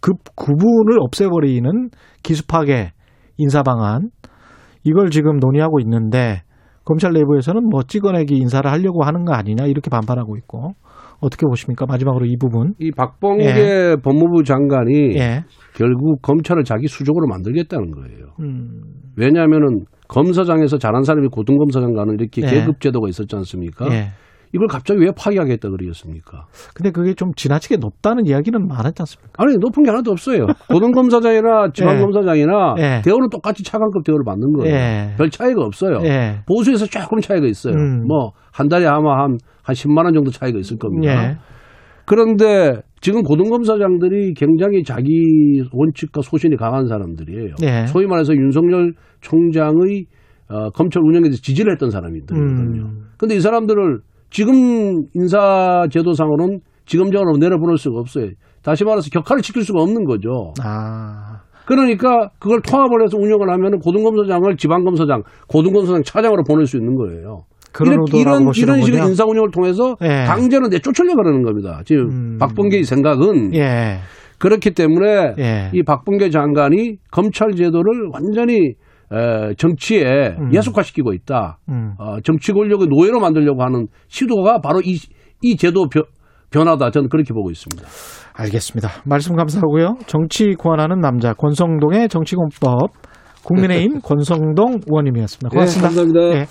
급 구분을 없애버리는 파괴 인사 방안 이걸 지금 논의하고 있는데 검찰 내부에서는 뭐 찍어내기 인사를 하려고 하는 거 아니냐 이렇게 반발하고 있고 어떻게 보십니까? 마지막으로 이 부분. 이 박범계 법무부 장관이 예. 결국 검찰을 자기 수족으로 만들겠다는 거예요. 음. 왜냐하면은 검사장에서 잘한 사람이 고등검사장 가는 이렇게 예. 계급 제도가 있었지 않습니까? 예. 이걸 갑자기 왜 파기하겠다 그러겠습니까? 근데 그게 좀 지나치게 높다는 이야기는 많았지 않습니까? 아니 높은 게 하나도 없어요. 고등검사장이나 지방검사장이나 예. 대우는 똑같이 차관급 대우를 받는 거예요. 예. 별 차이가 없어요. 예. 보수에서 조금 차이가 있어요. 음. 뭐한 달에 아마 한, 한 10만 원 정도 차이가 있을 겁니다. 예. 그런데 지금 고등검사장들이 굉장히 자기 원칙과 소신이 강한 사람들이에요. 예. 소위 말해서 윤석열 총장의 어, 검찰 운영에 대해서 지지를 했던 사람들이거든요. 음. 근데 이 사람들을 지금 인사제도상으로는 지검장으로 내려보낼 수가 없어요. 다시 말해서 격하를 지킬 수가 없는 거죠. 아. 그러니까 그걸 통합을 해서 운영을 하면 고등검사장을 지방검사장, 고등검사장 차장으로 보낼 수 있는 거예요. 그런 이런, 이런. 이런 식의 인사 운영을 통해서 예. 강제로 내쫓으려고 그러는 겁니다. 지금 음. 박범계의 생각은 예. 그렇기 때문에 예. 이 박범계 장관이 검찰 제도를 완전히 에, 정치에 음. 예속화시키고 있다. 음. 어, 정치 권력의 노예로 만들려고 하는 시도가 바로 이, 이 제도 변, 변화다. 저는 그렇게 보고 있습니다. 알겠습니다. 말씀 감사하고요. 정치 구원하는 남자 권성동의 정치공법 국민의힘 권성동 의원님이었습니다. 고맙습니다. 네, 감사합니다. 예.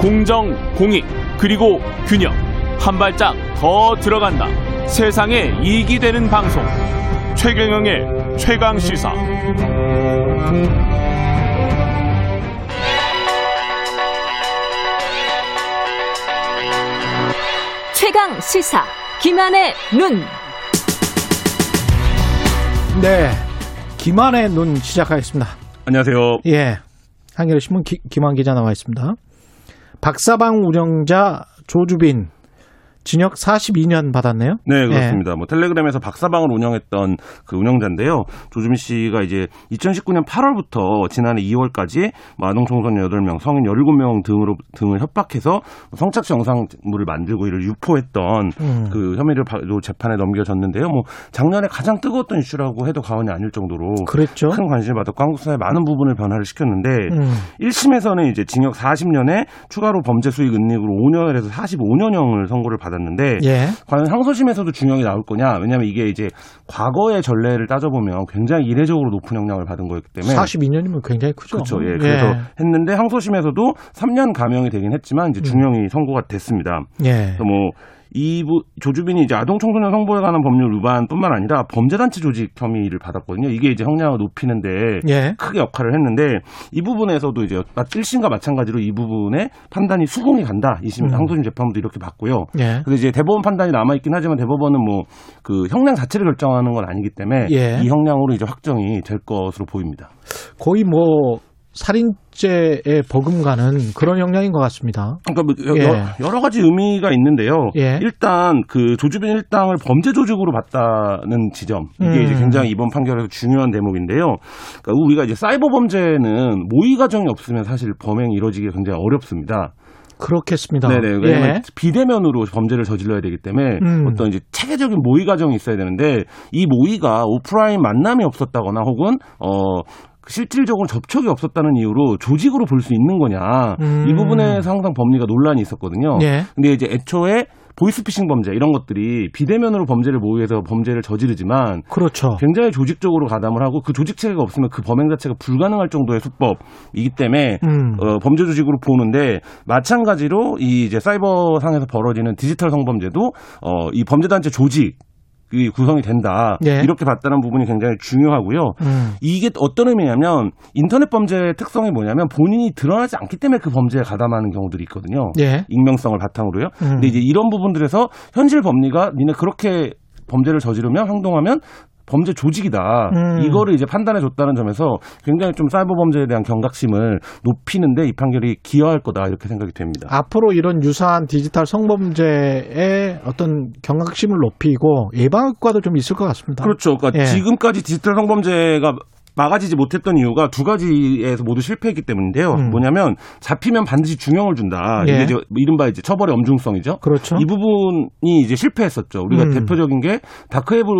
공정, 공익, 그리고 균형. 한 발짝 더 들어간다. 세상에 이익이 되는 방송. 최경영의 최강 시사. 최강 시사 김한의 눈. 네. 김한의 눈 시작하겠습니다. 안녕하세요. 예. 한겨레 신문 기- 김한 기자 나와 있습니다. 박사방 운영자 조주빈 징역 42년 받았네요. 네, 그렇습니다. 뭐 텔레그램에서 박사방을 운영했던 그 운영자인데요. 조주민 씨가 이제 2019년 8월부터 지난해 2월까지 뭐 아동 청소년 8명, 성인 17명 등으로 등을 협박해서 성착취 영상물을 만들고 이를 유포했던 음. 그 혐의를 재판에 넘겨졌는데요. 뭐 작년에 가장 뜨거웠던 이슈라고 해도 과언이 아닐 정도로 그랬죠. 큰 관심을 받았고 한국 사회 많은 부분을 변화를 시켰는데 음. 1심에서는 이제 징역 40년에 추가로 범죄 수익 은닉으로 5년을 해서 45년형을 선고를 받 았는데 예. 과연 항소심에서도 중형이 나올 거냐? 왜냐하면 이게 이제 과거의 전례를 따져보면 굉장히 이례적으로 높은 형량을 받은 거였기 때문에 42년이면 굉장히 크죠. 그렇죠. 예. 그래서 했는데 항소심에서도 3년 감형이 되긴 했지만 이제 중형이 선고가 됐습니다. 예. 그래서 뭐 이부 조주빈이 이제 아동 청소년 성보에 관한 법률 위반뿐만 아니라 범죄단체 조직 혐의를 받았거든요. 이게 이제 형량을 높이는데 예. 크게 역할을 했는데 이 부분에서도 이제 1심과 마찬가지로 이 부분에 판단이 수긍이 간다. 2심 음. 항소심 재판부도 이렇게 봤고요. 예. 근데 이제 대법원 판단이 남아 있긴 하지만 대법원은 뭐 그 형량 자체를 결정하는 건 아니기 때문에 예. 이 형량으로 이제 확정이 될 것으로 보입니다. 거의 뭐 살인죄에 버금가는 그런 형량인 것 같습니다. 그러니까 뭐 여- 예. 여- 여러 가지 의미가 있는데요. 예. 일단 그 조주빈 일당을 범죄 조직으로 봤다는 지점 이게 음. 이제 굉장히 이번 판결에서 중요한 대목인데요. 그러니까 우리가 이제 사이버 범죄는 모의 과정이 없으면 사실 범행이 이루어지기 굉장히 어렵습니다. 그렇겠습니다. 네네. 왜냐면 예. 비대면으로 범죄를 저질러야 되기 때문에 음. 어떤 이제 체계적인 모의 과정이 있어야 되는데 이 모의가 오프라인 만남이 없었다거나 혹은 어 실질적으로 접촉이 없었다는 이유로 조직으로 볼 수 있는 거냐 음. 이 부분에서 항상 법리가 논란이 있었거든요. 예. 근데 이제 애초에 보이스피싱 범죄 이런 것들이 비대면으로 범죄를 모의해서 범죄를 저지르지만 그렇죠. 굉장히 조직적으로 가담을 하고 그 조직 체계가 없으면 그 범행 자체가 불가능할 정도의 수법이기 때문에 음. 어, 범죄 조직으로 보는데 마찬가지로 이 이제 사이버 상에서 벌어지는 디지털 성범죄도 어, 이 범죄 단체 조직 이 구성이 된다 예. 이렇게 봤다는 부분이 굉장히 중요하고요. 음. 이게 어떤 의미냐면 인터넷 범죄의 특성이 뭐냐면 본인이 드러나지 않기 때문에 그 범죄에 가담하는 경우들이 있거든요. 예. 익명성을 바탕으로요. 음. 근데 이제 이런 부분들에서 현실 법리가 니네 그렇게 범죄를 저지르면 행동하면 범죄 조직이다. 음. 이거를 이제 판단해 줬다는 점에서 굉장히 좀 사이버 범죄에 대한 경각심을 높이는데 이 판결이 기여할 거다 이렇게 생각이 됩니다. 앞으로 이런 유사한 디지털 성범죄의 어떤 경각심을 높이고 예방 효과도 좀 있을 것 같습니다. 그렇죠. 그러니까 예. 지금까지 디지털 성범죄가 막아지지 못했던 이유가 두 가지에서 모두 실패했기 때문인데요. 음. 뭐냐면 잡히면 반드시 중형을 준다. 예. 이게 이제 이른바 이제 처벌의 엄중성이죠. 그렇죠. 이 부분이 이제 실패했었죠. 우리가 음. 대표적인 게 다크헤브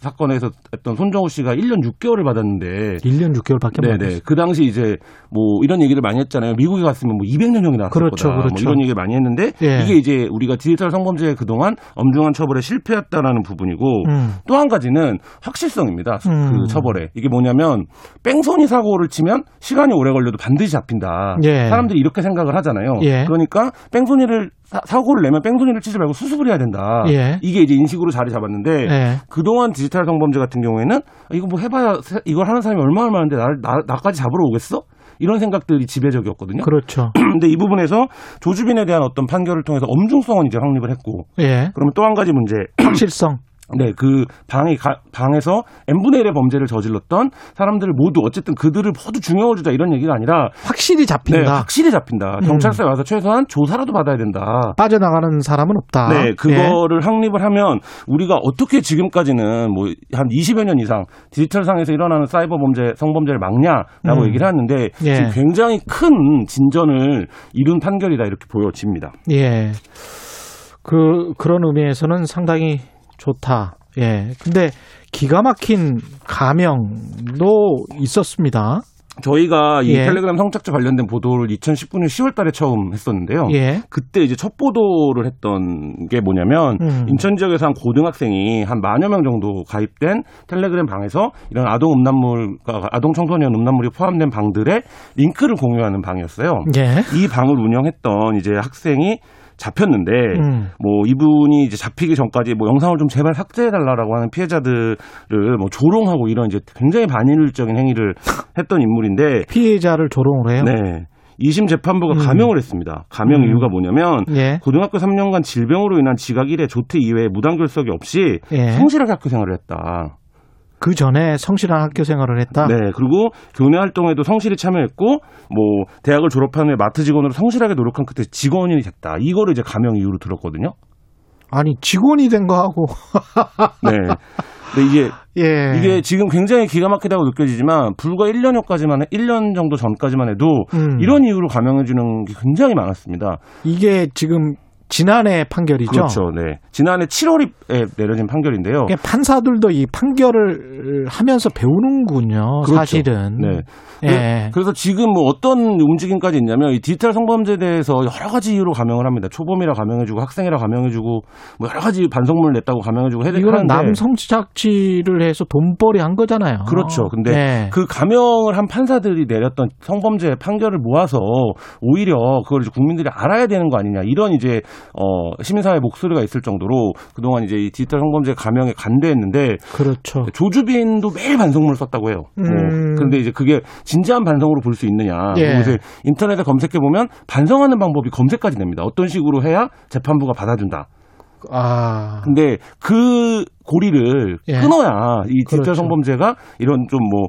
사건에서 했던 손정우 씨가 1년 6개월을 받았는데 1년 6개월밖에 못 네네. 그 당시 이제 뭐 이런 얘기를 많이 했잖아요. 미국에 갔으면 뭐 200년형이 나왔을 그렇죠, 거다. 그렇죠. 뭐 이런 얘기를 많이 했는데 예. 이게 이제 우리가 디지털 성범죄에 그동안 엄중한 처벌에 실패했다라는 부분이고 음. 또한 가지는 확실성입니다. 음. 그 처벌에 이게 뭐냐면 뺑소니 사고를 치면 시간이 오래 걸려도 반드시 잡힌다. 예. 사람들이 이렇게 생각을 하잖아요. 예. 그러니까 뺑소니를 사, 고를 내면 뺑소니를 치지 말고 수습을 해야 된다. 예. 이게 이제 인식으로 자리 잡았는데 예. 그동안 디지털 성범죄 같은 경우에는 이거 뭐 해봐야 세- 이걸 하는 사람이 얼마나 많은데 나, 나, 나까지 잡으러 오겠어? 이런 생각들이 지배적이었거든요. 그렇죠. 근데 이 부분에서 조주빈에 대한 어떤 판결을 통해서 엄중성은 이제 확립을 했고 예. 그러면 또 한 가지 문제 확실성. 네, 그 방이 가- 방에서 n분의 1의 범죄를 저질렀던 사람들을 모두 어쨌든 그들을 모두 중형을 주자 이런 얘기가 아니라 확실히 네, 잡힌다. 확실히 잡힌다. 음. 경찰서에 와서 최소한 조사라도 받아야 된다. 빠져나가는 사람은 없다. 네, 예. 그거를 확립을 하면 우리가 어떻게 지금까지는 뭐 한 20여 년 이상 디지털 상에서 일어나는 사이버 범죄, 성범죄를 막냐라고 음. 얘기를 하는데 예. 지금 굉장히 큰 진전을 이룬 판결이다 이렇게 보여집니다. 예. 그, 그런 의미에서는 상당히 좋다. 예. 근데 기가 막힌 가명도 있었습니다. 저희가 이 예. 텔레그램 성착취 관련된 보도를 2019년 10월 달에 처음 했었는데요. 예. 그때 이제 첫 보도를 했던 게 뭐냐면 음. 인천 지역에서 한 고등학생이 한 만여 명 정도 가입된 텔레그램 방에서 이런 아동 음란물과 아동 청소년 음란물이 포함된 방들의 링크를 공유하는 방이었어요. 예. 이 방을 운영했던 이제 학생이 잡혔는데 음. 뭐 이분이 이제 잡히기 전까지 뭐 영상을 좀 제발 삭제해 달라라고 하는 피해자들을 뭐 조롱하고 이런 이제 굉장히 반인륜적인 행위를 했던 인물인데 피해자를 조롱을 해요. 네. 2심 재판부가 음. 감형을 했습니다. 감형 음. 이유가 뭐냐면 예. 고등학교 3년간 질병으로 인한 지각 1회 조퇴 이외에 무단 결석이 없이 예. 성실하게 학교 생활을 했다. 그 전에 성실한 학교 생활을 했다. 네, 그리고 교내 활동에도 성실히 참여했고 뭐 대학을 졸업한 후에 마트 직원으로 성실하게 노력한 끝에 직원이 됐다. 이거를 이제 감형 이유로 들었거든요. 아니 직원이 된 거하고 네. 근데 이게 예. 이게 지금 굉장히 기가 막히다고 느껴지지만 불과 1년여까지만 1년 정도 전까지만 해도 음. 이런 이유로 감형해 주는 게 굉장히 많았습니다. 이게 지금 지난해 판결이죠. 그렇죠. 네. 지난해 7월에 내려진 판결인데요. 그러니까 판사들도 이 판결을 하면서 배우는군요. 그렇죠. 사실은. 네. 예. 그래서 지금 뭐 어떤 움직임까지 있냐면 이 디지털 성범죄에 대해서 여러 가지 이유로 감형을 합니다. 초범이라 감형해주고 학생이라 감형해주고 뭐 여러 가지 반성문을 냈다고 감형해주고 해야 이거는 하는데 남성착취를 해서 돈벌이 한 거잖아요. 그렇죠. 근데 예. 그 감형을 한 판사들이 내렸던 성범죄 판결을 모아서 오히려 그걸 이제 국민들이 알아야 되는 거 아니냐 이런 이제 어 시민사회 목소리가 있을 정도로 그동안 이제 이 디지털 성범죄 감형에 간대했는데 그렇죠. 조주빈도 매일 반성문을 썼다고 해요. 음. 어, 그런데 이제 그게 진지한 반성으로 볼 수 있느냐. 예. 그래서 인터넷에 검색해 보면 반성하는 방법이 검색까지 됩니다. 어떤 식으로 해야 재판부가 받아준다. 아. 근데 그 고리를 예. 끊어야 이 디지털 그렇죠. 성범죄가 이런 좀 뭐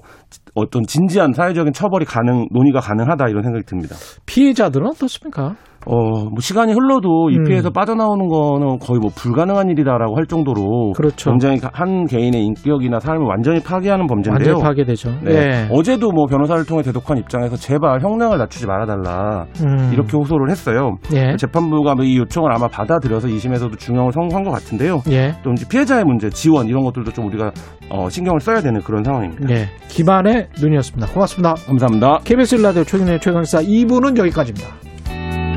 어떤 진지한 사회적인 처벌이 가능 논의가 가능하다 이런 생각이 듭니다. 피해자들은 어떻습니까? 어, 뭐 시간이 흘러도 이 음. 피해에서 빠져나오는 거는 거의 뭐 불가능한 일이다라고 할 정도로 그렇죠. 굉장히 한 개인의 인격이나 삶을 완전히 파괴하는 범죄인데요. 완전히 파괴되죠. 네. 예. 어제도 뭐 변호사를 통해 대독한 입장에서 제발 형량을 낮추지 말아달라 음. 이렇게 호소를 했어요. 예. 재판부가 뭐이 요청을 아마 받아들여서 2심에서도 중형을 선고한 것 같은데요. 예. 또 이제 피해자의 문제, 지원 이런 것들도 좀 우리가 어, 신경을 써야 되는 그런 상황입니다. 예. 기반의 눈이었습니다. 고맙습니다. 감사합니다. KBS 라디오 최근의 최강사 2부는 여기까지입니다.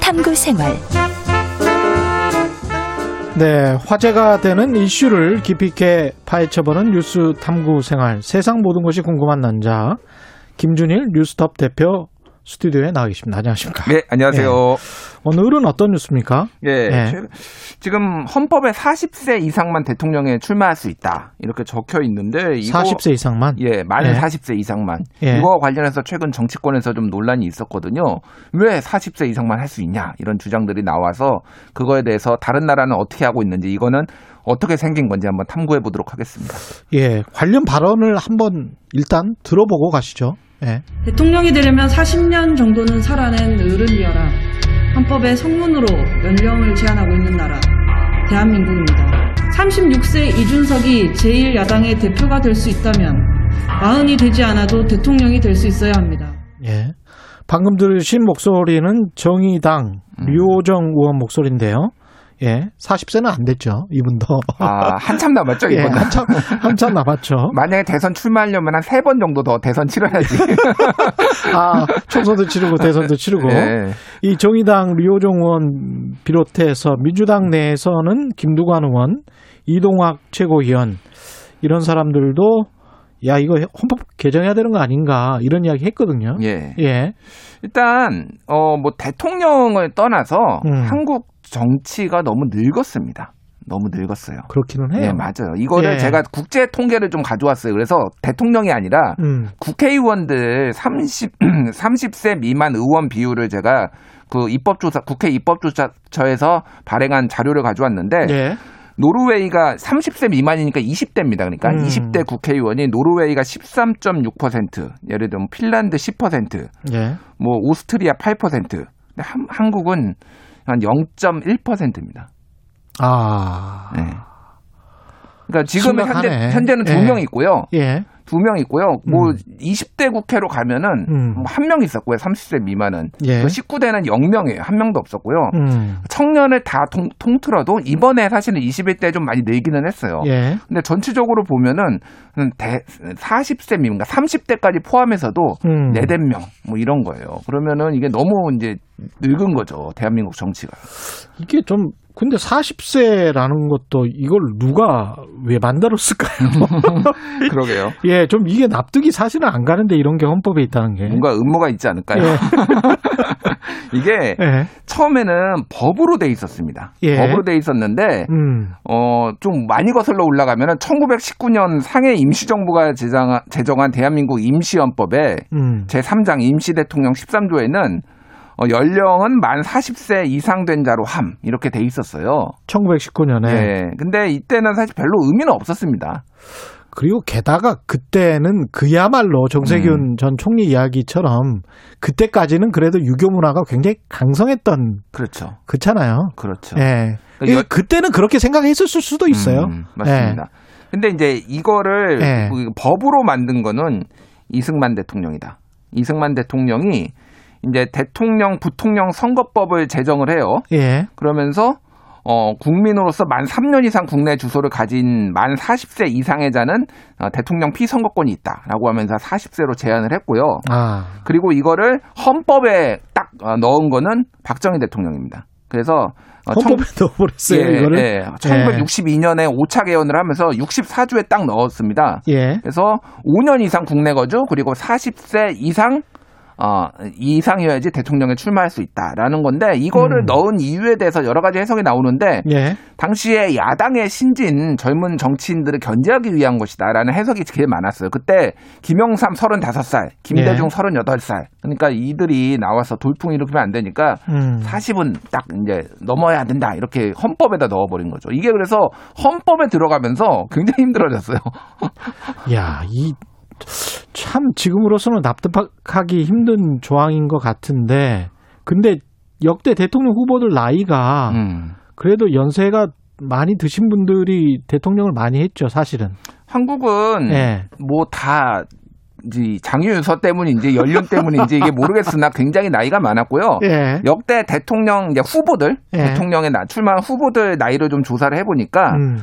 탐구 생활. 네, 화제가 되는 이슈를 깊이 있게 파헤쳐보는 뉴스 탐구 생활. 세상 모든 것이 궁금한 남자. 김준일 뉴스톱 대표 스튜디오에 나와 계십니다. 안녕하십니까? 네, 안녕하세요. 예. 오늘은 어떤 뉴스입니까? 예, 예. 지금 헌법에 40세 이상만 대통령에 출마할 수 있다 이렇게 적혀 있는데 이거 40세 이상만? 예, 만 예. 40세 이상만 예. 이거와 관련해서 최근 정치권에서 좀 논란이 있었거든요. 왜 40세 이상만 할 수 있냐 이런 주장들이 나와서 그거에 대해서 다른 나라는 어떻게 하고 있는지 이거는 어떻게 생긴 건지 한번 탐구해 보도록 하겠습니다. 예, 관련 발언을 한번 일단 들어보고 가시죠. 예. 대통령이 되려면 40년 정도는 살아낸 어른이어라. 헌법의 성문으로 연령을 제한하고 있는 나라, 대한민국입니다. 36세 이준석이 제1야당의 대표가 될 수 있다면 마흔이 되지 않아도 대통령이 될 수 있어야 합니다. 예. 방금 들으신 목소리는 정의당 류호정 의원 목소리인데요. 예. 40세는 안 됐죠. 이분도. 아, 한참 남았죠, 예, 이거는. 한참, 한참 남았죠. 만약에 대선 출마하려면 한 세 번 정도 더 대선 치러야지. 아, 총선도 치르고 대선도 치르고. 네. 이 정의당 류호정 의원 비롯해서 민주당 내에서는 김두관 의원, 이동학 최고위원 이런 사람들도 야 이거 헌법 개정해야 되는 거 아닌가 이런 이야기 했거든요. 예. 예. 일단 어 뭐 대통령을 떠나서 음. 한국 정치가 너무 늙었습니다. 너무 늙었어요. 그렇기는 해요. 네, 맞아요. 이거를 예. 제가 국제 통계를 좀 가져왔어요. 그래서 대통령이 아니라 음. 국회의원들 30 30세 미만 의원 비율을 제가 그 입법조사 국회 입법조사처에서 발행한 자료를 가져왔는데 예. 노르웨이가 30세 미만이니까 20대입니다. 그러니까 음. 20대 국회의원이 노르웨이가 13.6%, 예를 들면 핀란드 10%, 예. 뭐 오스트리아 8%, 근데 한, 한국은 한 0.1%입니다. 아. 네. 그러니까 지금 현재. 현재는 두 예. 명 있고요. 예. 두 명 있고요. 뭐 음. 20대 국회로 가면은 음. 뭐한명 있었고요. 30세 미만은. 예. 그 19대는 0명이에요. 한 명도 없었고요. 음. 청년을 다 통, 통틀어도 이번에 사실은 21대 좀 많이 늘기는 했어요. 예. 근데 전체적으로 보면은 대, 40세 미만, 그러니까 30대까지 포함해서도 음. 네댓 명, 뭐 이런 거예요. 그러면은 이게 너무 이제 늙은 거죠. 대한민국 정치가. 이게 좀 근데 40세라는 것도 이걸 누가 왜 만들었을까요? 그러게요. 예, 좀 이게 납득이 사실은 안 가는데 이런 게 헌법에 있다는 게. 뭔가 음모가 있지 않을까요? 예. 이게 예. 처음에는 법으로 돼 있었습니다. 예. 법으로 돼 있었는데 음. 어, 좀 많이 거슬러 올라가면은 1919년 상해 임시정부가 제정, 제정한 대한민국 임시헌법에 음. 제3장 임시대통령 13조에는 어, 연령은 만 40세 이상 된 자로 함 이렇게 돼 있었어요. 1919년에. 네. 근데 이때는 사실 별로 의미는 없었습니다. 그리고 게다가 그때는 그야말로 정세균 음. 전 총리 이야기처럼 그때까지는 그래도 유교 문화가 굉장히 강성했던 그렇죠. 그렇잖아요. 그렇죠. 예. 그러니까 여- 그때는 그렇게 생각했을 수도 있어요. 음, 맞습니다. 근데 이제 이거를 예. 그 법으로 만든 거는 이승만 대통령이다. 이승만 대통령이 이제 대통령 부통령 선거법을 제정을 해요. 예. 예. 그러면서 어, 국민으로서 만 3년 이상 국내 주소를 가진 만 40세 이상의 자는 어, 대통령 피선거권이 있다라고 하면서 40세로 제한을 했고요. 아. 그리고 이거를 헌법에 딱 어, 넣은 거는 박정희 대통령입니다. 그래서 어, 헌법에 넣어버렸어요, 예, 이거를. 예. 1962년에 5차 개헌을 하면서 64조에 딱 넣었습니다. 예. 그래서 5년 이상 국내 거주 그리고 40세 이상 어, 이상이어야지 대통령에 출마할 수 있다라는 건데 이거를 음. 넣은 이유에 대해서 여러 가지 해석이 나오는데 예. 당시에 야당의 신진 젊은 정치인들을 견제하기 위한 것이다라는 해석이 제일 많았어요. 그때 김영삼 35살, 김대중 예. 38살. 그러니까 이들이 나와서 돌풍 일으키면 안 되니까 음. 40은 딱 이제 넘어야 된다. 이렇게 헌법에다 넣어 버린 거죠. 이게 그래서 헌법에 들어가면서 굉장히 힘들어졌어요. 야, 이, 참, 지금으로서는 납득하기 힘든 조항인 것 같은데, 근데 역대 대통령 후보들 나이가, 음. 그래도 연세가 많이 드신 분들이 대통령을 많이 했죠, 사실은. 한국은 예. 뭐다 이제 장유유서 때문인지 연륜 때문인지 이게 모르겠으나 굉장히 나이가 많았고요. 예. 역대 대통령 이제 후보들 예. 대통령에 나 출마한 후보들 나이를 좀 조사를 해보니까 음.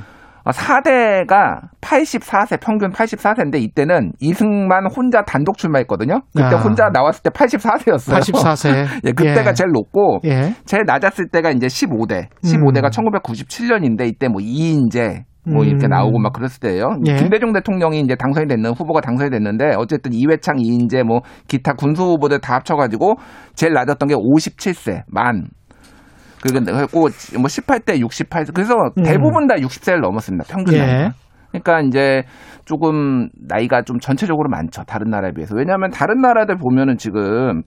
4대가 84세 평균 84세인데 이때는 이승만 혼자 단독 출마했거든요. 그때 아. 혼자 나왔을 때 84세였어요. 84세. 예, 그때가 예. 제일 높고 예. 제일 낮았을 때가 이제 15대. 15대가 음. 1997년인데 이때 뭐 이인재 뭐 음. 이렇게 나오고 막 그랬을 때예요. 예. 김대중 대통령이 이제 당선이 됐는 후보가 당선이 됐는데 어쨌든 이회창, 이인재 뭐 기타 군수 후보들 다 합쳐가지고 제일 낮았던 게 57세 만. 그리고 뭐 18대 68. 그래서 음. 대부분 다 60세를 넘었습니다. 평균 예. 나이가. 그러니까 이제 조금 나이가 좀 전체적으로 많죠. 다른 나라에 비해서. 왜냐하면 다른 나라들 보면은 지금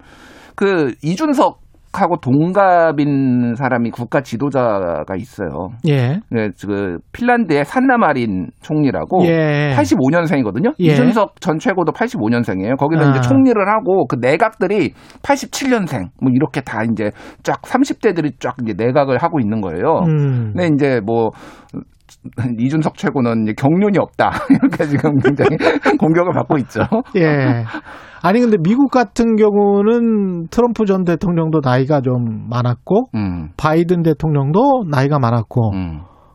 그 이준석 하고 동갑인 사람이 국가 지도자가 있어요. 예. 네, 그 핀란드의 산나마린 총리라고 예. 85년생이거든요. 예. 이준석 전 최고도 85년생이에요. 거기서 아. 이제 총리를 하고 그 내각들이 87년생 뭐 이렇게 다 이제 쫙 30대들이 쫙 이제 내각을 하고 있는 거예요. 음. 근데 이제 뭐 이준석 최고는 경륜이 없다 이렇게 지금 굉장히 공격을 받고 있죠. 예. 아니 근데 미국 같은 경우는 트럼프 전 대통령도 나이가 좀 많았고 음. 바이든 대통령도 나이가 많았고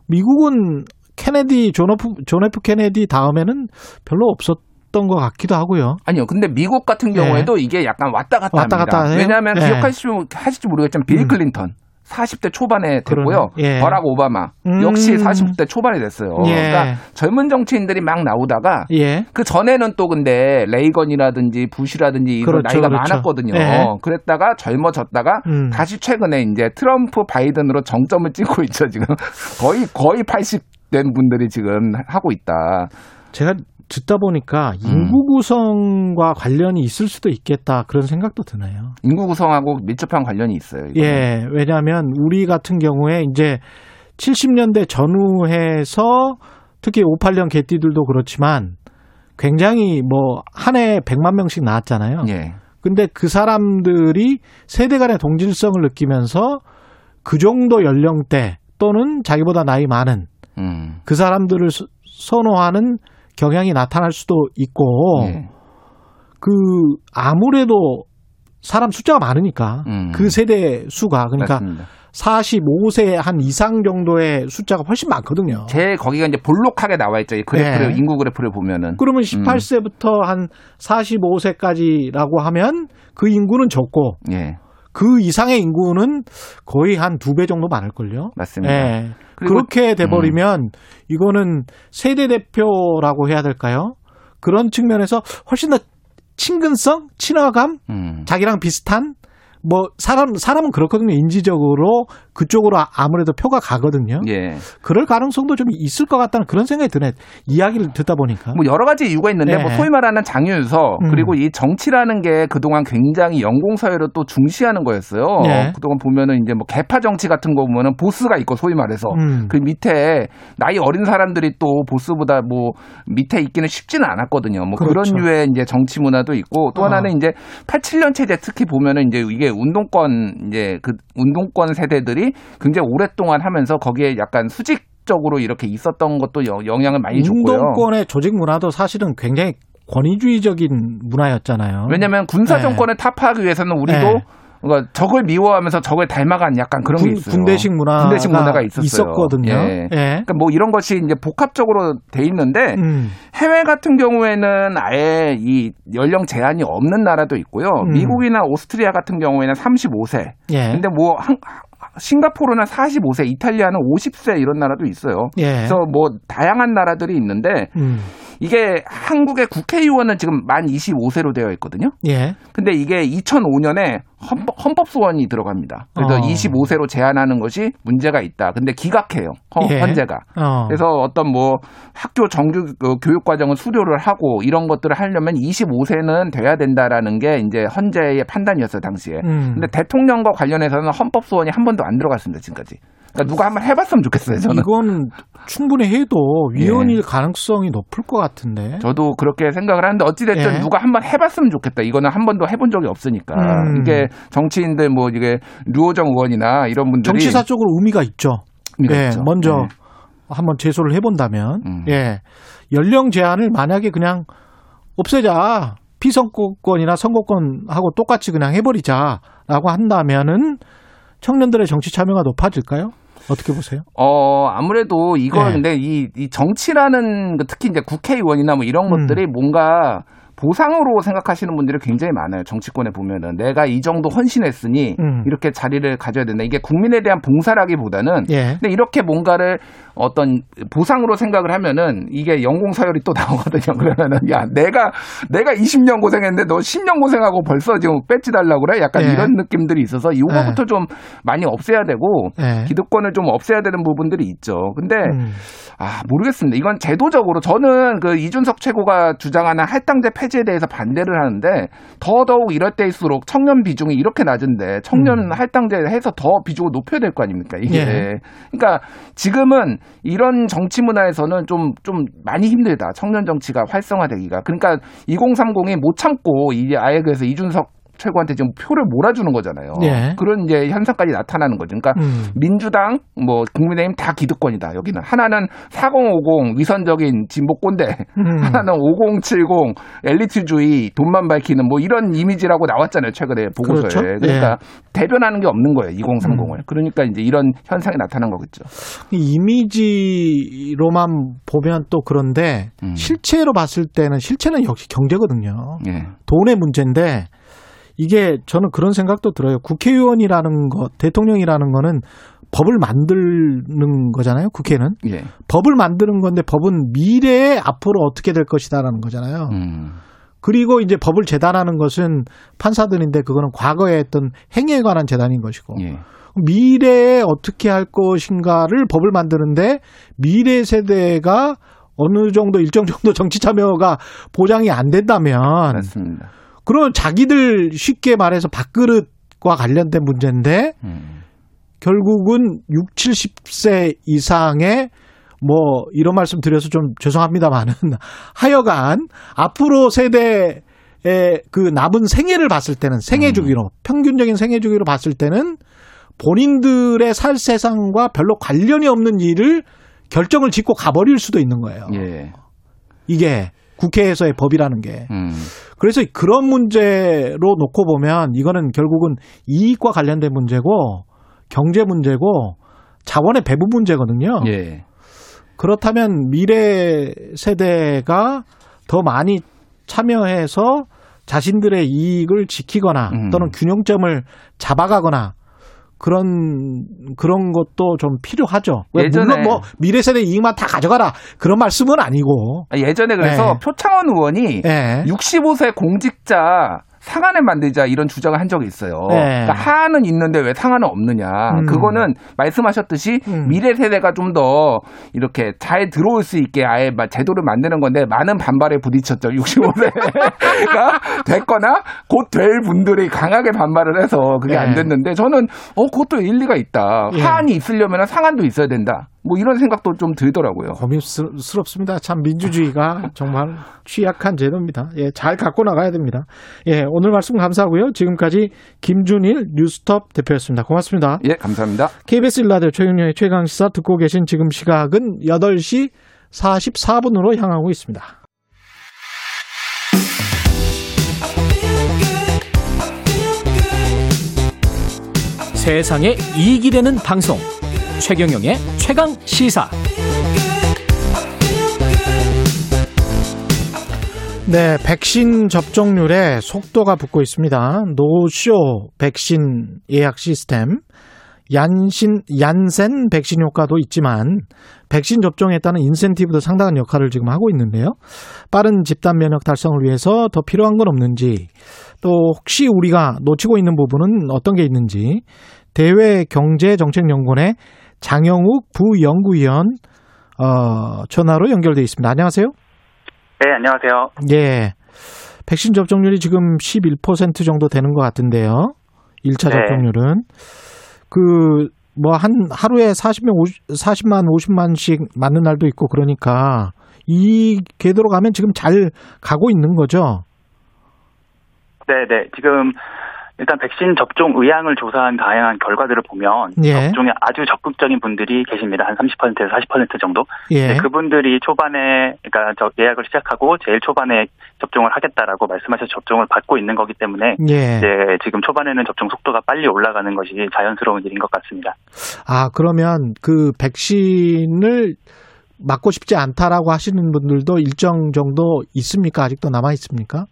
미국은 케네디 존 F, 존 F 케네디 다음에는 별로 없었 던 것 같기도 하고요. 아니요. 근데 미국 같은 경우에도 이게 약간 왔다 갔다 예. 왔다 합니다. 갔다 해요? 왜냐하면 예. 기억하실지 하실지 모르겠지만 빌 음. 클린턴 40대 초반에 됐고요. 예. 버락 오바마 음. 역시 40대 초반에 됐어요. 예. 그러니까 젊은 정치인들이 막 나오다가 예. 그 전에는 또 근데 레이건이라든지 부시라든지 이런 그렇죠, 나이가 그렇죠. 많았거든요. 예. 그랬다가 젊어졌다가 음. 다시 최근에 이제 트럼프 바이든으로 정점을 찍고 있죠. 지금 거의 거의 80된 분들이 지금 하고 있다. 제가 듣다 보니까 음. 인구 구성과 관련이 있을 수도 있겠다 그런 생각도 드네요. 인구 구성하고 밀접한 관련이 있어요. 이거는. 예, 왜냐하면 우리 같은 경우에 이제 70년대 전후해서 특히 58년 개띠들도 그렇지만 굉장히 뭐 한해 100만 명씩 나왔잖아요. 예. 근데 그 사람들이 세대 간의 동질성을 느끼면서 그 정도 연령대 또는 자기보다 나이 많은 음. 그 사람들을 서- 선호하는 경향이 나타날 수도 있고 예. 그 아무래도 사람 숫자가 많으니까 음. 그 세대 수가 그러니까 맞습니다. 45세 한 이상 정도의 숫자가 훨씬 많거든요. 제 거기가 이제 볼록하게 나와 있죠. 이 그래프를 네. 인구 그래프를 보면은. 그러면 음. 18세부터 한 45세까지라고 하면 그 인구는 적고 예. 그 이상의 인구는 거의 한 두 배 정도 많을걸요. 맞습니다. 예. 음. 그렇게 돼버리면 이거는 세대 대표라고 해야 될까요? 그런 측면에서 훨씬 더 친근성, 친화감, 음. 자기랑 비슷한 뭐 사람 사람은 그렇거든요. 인지적으로 그쪽으로 아- 아무래도 표가 가거든요. 예. 그럴 가능성도 좀 있을 것 같다는 그런 생각이 드네. 이야기를 듣다 보니까. 뭐 여러 가지 이유가 있는데 네. 뭐 소위 말하는 장유유서 음. 그리고 이 정치라는 게 그동안 굉장히 연공서열을 또 중시하는 거였어요. 네. 그동안 보면은 이제 뭐 개파 정치 같은 거 보면은 보스가 있고 소위 말해서 음. 그 밑에 나이 어린 사람들이 또 보스보다 뭐 밑에 있기는 쉽지는 않았거든요. 뭐 그런 그렇죠. 류의 이제 정치 문화도 있고 또 어. 하나는 이제 87년 체제 특히 보면은 이제 이게 운동권 이제 그 운동권 세대들이 굉장히 오랫동안 하면서 거기에 약간 수직 적으로 이렇게 있었던 것도 여- 영향을 많이 줬고요. 운동권의 조직 문화도 사실은 굉장히 권위주의적인 문화였잖아요. 왜냐하면 군사 네. 정권을 타파하기 위해서는 우리도 네. 그러니까 적을 미워하면서 적을 닮아간 약간 그런 게 군- 있어요. 군대식 문화가 군대식 문화가 있었어요. 있었거든요. 예. 예. 그러니까 뭐 이런 것이 이제 복합적으로 돼 있는데 음. 해외 같은 경우에는 아예 이 연령 제한이 없는 나라도 있고요. 음. 미국이나 오스트리아 같은 경우에는 35세. 예. 근데 뭐 한, 싱가포르는 45세, 이탈리아는 50세 이런 나라도 있어요. 예. 그래서 뭐 다양한 나라들이 있는데 음. 이게 한국의 국회의원은 지금 만 25세로 되어 있거든요. 예. 근데 이게 2005년에 헌법, 헌법 소원이 들어갑니다. 그래서 어. 25세로 제한하는 것이 문제가 있다. 근데 기각해요. 헌, 예. 헌재가. 어. 그래서 어떤 뭐 학교 정규 그 교육 과정을 수료를 하고 이런 것들을 하려면 25세는 돼야 된다라는 게 이제 헌재의 판단이었어요 당시에. 음. 근데 대통령과 관련해서는 헌법 소원이 한 번도 안 들어갔습니다 지금까지. 그러니까 누가 한번 해봤으면 좋겠어요 저는. 이건 충분히 해도 위헌일 예. 가능성이 높을 것 같은데. 저도 그렇게 생각을 하는데 어찌됐든 예. 누가 한번 해봤으면 좋겠다. 이거는 한 번도 해본 적이 없으니까. 음. 이게 정치인들 뭐 이게 류호정 의원이나 이런 분들이 정치사적으로 의미가 있죠. 의미가 예, 있죠. 먼저 네. 한번 제소를 해본다면, 음. 예, 연령 제한을 만약에 그냥 없애자 피선거권이나 선거권하고 똑같이 그냥 해버리자라고 한다면은 청년들의 정치 참여가 높아질까요? 어떻게 보세요? 어, 아무래도 이거 예. 근데 이, 이 정치라는 그 특히 이제 국회의원이나 뭐 이런 음. 것들이 뭔가 보상으로 생각하시는 분들이 굉장히 많아요. 정치권에 보면은 내가 이 정도 헌신했으니 음. 이렇게 자리를 가져야 된다. 이게 국민에 대한 봉사라기보다는 예. 근데 이렇게 뭔가를 어떤 보상으로 생각을 하면은 이게 연공 서열이 또 나오거든요. 그러면은 야 내가 내가 20년 고생했는데 너 10년 고생하고 벌써 지금 배지 달라고 그래? 약간 예. 이런 느낌들이 있어서 이거부터 좀 많이 없애야 되고 예. 기득권을 좀 없애야 되는 부분들이 있죠. 근데 음. 아 모르겠습니다. 이건 제도적으로 저는 그 이준석 최고가 주장하는 할당제 폐지에 대해서 반대를 하는데 더더욱 이럴 때일수록 청년 비중이 이렇게 낮은데 청년 할당제 해서 더 비중을 높여야 될 거 아닙니까 이게. 음. 예. 그러니까 지금은 이런 정치 문화에서는 좀 좀 많이 힘들다. 청년 정치가 활성화되기가. 그러니까 2030이 못 참고 이제 아예 그래서 이준석 최고한테 지금 표를 몰아주는 거잖아요. 예. 그런 이제 현상까지 나타나는 거죠. 그러니까 음. 민주당, 뭐 국민의힘 다 기득권이다. 여기는 하나는 4050 위선적인 진보꼰대, 음. 하나는 5070 엘리트주의, 돈만 밝히는 뭐 이런 이미지라고 나왔잖아요. 최근에 보고서에. 그렇죠. 그러니까 예. 대변하는 게 없는 거예요. 2030을. 음. 그러니까 이제 이런 현상이 나타난 거겠죠. 이미지로만 보면 또 그런데 음. 실체로 봤을 때는 실체는 역시 경제거든요. 예. 돈의 문제인데 이게 저는 그런 생각도 들어요. 국회의원이라는 것, 대통령이라는 거는 법을 만드는 거잖아요. 국회는 예. 법을 만드는 건데 법은 미래에 앞으로 어떻게 될 것이다라는 거잖아요. 음. 그리고 이제 법을 재단하는 것은 판사들인데 그거는 과거에 했던 행위에 관한 재단인 것이고 예. 미래에 어떻게 할 것인가를 법을 만드는데 미래 세대가 어느 정도 일정 정도 정치 참여가 보장이 안 된다면 맞습니다. 그런 자기들 쉽게 말해서 밥그릇과 관련된 문제인데 음. 결국은 6, 70세 이상의 뭐 이런 말씀 드려서 좀 죄송합니다만은 하여간 앞으로 세대의 그 남은 생애를 봤을 때는 생애 주기로 평균적인 생애 주기로 봤을 때는 본인들의 살 세상과 별로 관련이 없는 일을 결정을 짓고 가버릴 수도 있는 거예요. 예. 이게 국회에서의 법이라는 게. 음. 그래서 그런 문제로 놓고 보면 이거는 결국은 이익과 관련된 문제고 경제 문제고 자원의 배분 문제거든요. 예. 그렇다면 미래 세대가 더 많이 참여해서 자신들의 이익을 지키거나 음. 또는 균형점을 잡아가거나 그런 그런 것도 좀 필요하죠. 왜 예전에- 물론 뭐 미래 세대 이익만 다 가져가라 그런 말씀은 아니고. 예전에 그래서 네. 표창원 의원이 예. 65세 공직자 상한을 만들자 이런 주장을 한 적이 있어요. 네. 그러니까 하한은 있는데 왜 상한은 없느냐. 음. 그거는 말씀하셨듯이 음. 미래 세대가 좀 더 이렇게 잘 들어올 수 있게 아예 막 제도를 만드는 건데 많은 반발에 부딪혔죠. 65세가 됐거나 곧 될 분들이 강하게 반발을 해서 그게 네. 안 됐는데 저는 어 그것도 일리가 있다. 예. 하한이 있으려면 상한도 있어야 된다. 뭐 이런 생각도 좀 들더라고요. 고민스럽습니다. 참 민주주의가 정말 취약한 제도입니다. 예, 잘 갖고 나가야 됩니다. 예, 오늘 말씀 감사하고요. 지금까지 김준일 뉴스톱 대표였습니다. 고맙습니다. 예, 감사합니다. KBS 일라디오 최경영의 최강 시사 듣고 계신 지금 시각은 8시 44분으로 향하고 있습니다. 세상에 이익이 되는 방송 최경영의 최강 시사 네, 백신 접종률에 속도가 붙고 있습니다. 노쇼 백신 예약 시스템, 얀신, 얀센 백신 효과도 있지만, 백신 접종에 따른 인센티브도 상당한 역할을 지금 하고 있는데요. 빠른 집단 면역 달성을 위해서 더 필요한 건 없는지, 또 혹시 우리가 놓치고 있는 부분은 어떤 게 있는지, 대외 경제정책연구원의 장영욱 부연구위원, 어, 전화로 연결돼 있습니다. 안녕하세요. 네, 안녕하세요. 예. 백신 접종률이 지금 11% 정도 되는 것 같은데요. 1차 네. 접종률은. 그, 뭐, 한, 하루에 40명, 50, 40만, 50만씩 맞는 날도 있고 그러니까 이 궤도로 가면 지금 잘 가고 있는 거죠. 네, 네. 지금 일단 백신 접종 의향을 조사한 다양한 결과들을 보면 예. 접종에 아주 적극적인 분들이 계십니다. 한 30%에서 40% 정도. 예. 네, 그분들이 초반에 그러니까 저 예약을 시작하고 제일 초반에 접종을 하겠다라고 말씀하셔서 접종을 받고 있는 거기 때문에 예. 이제 지금 초반에는 접종 속도가 빨리 올라가는 것이 자연스러운 일인 것 같습니다. 아, 그러면 그 백신을 맞고 싶지 않다라고 하시는 분들도 일정 정도 있습니까? 아직도 남아 있습니까?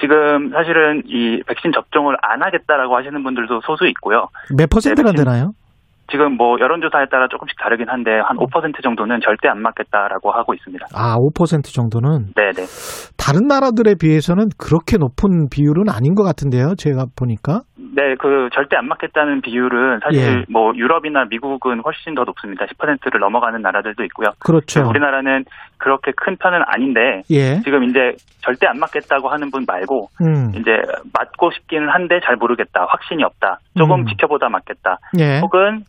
지금 사실은 이 백신 접종을 안 하겠다라고 하시는 분들도 소수 있고요. 몇 퍼센트나 네, 되나요? 지금 뭐 여론조사에 따라 조금씩 다르긴 한데 한 5% 정도는 절대 안 맞겠다라고 하고 있습니다. 아, 5% 정도는 네네. 다른 나라들에 비해서는 그렇게 높은 비율은 아닌 것 같은데요. 제가 보니까. 네, 그 절대 안 맞겠다는 비율은 사실 예. 뭐 유럽이나 미국은 훨씬 더 높습니다. 10%를 넘어가는 나라들도 있고요. 그렇죠. 우리나라는 그렇게 큰 편은 아닌데 예. 지금 이제 절대 안 맞겠다고 하는 분 말고 음. 이제 맞고 싶기는 한데 잘 모르겠다, 확신이 없다, 조금 음. 지켜보다 맞겠다, 예. 혹은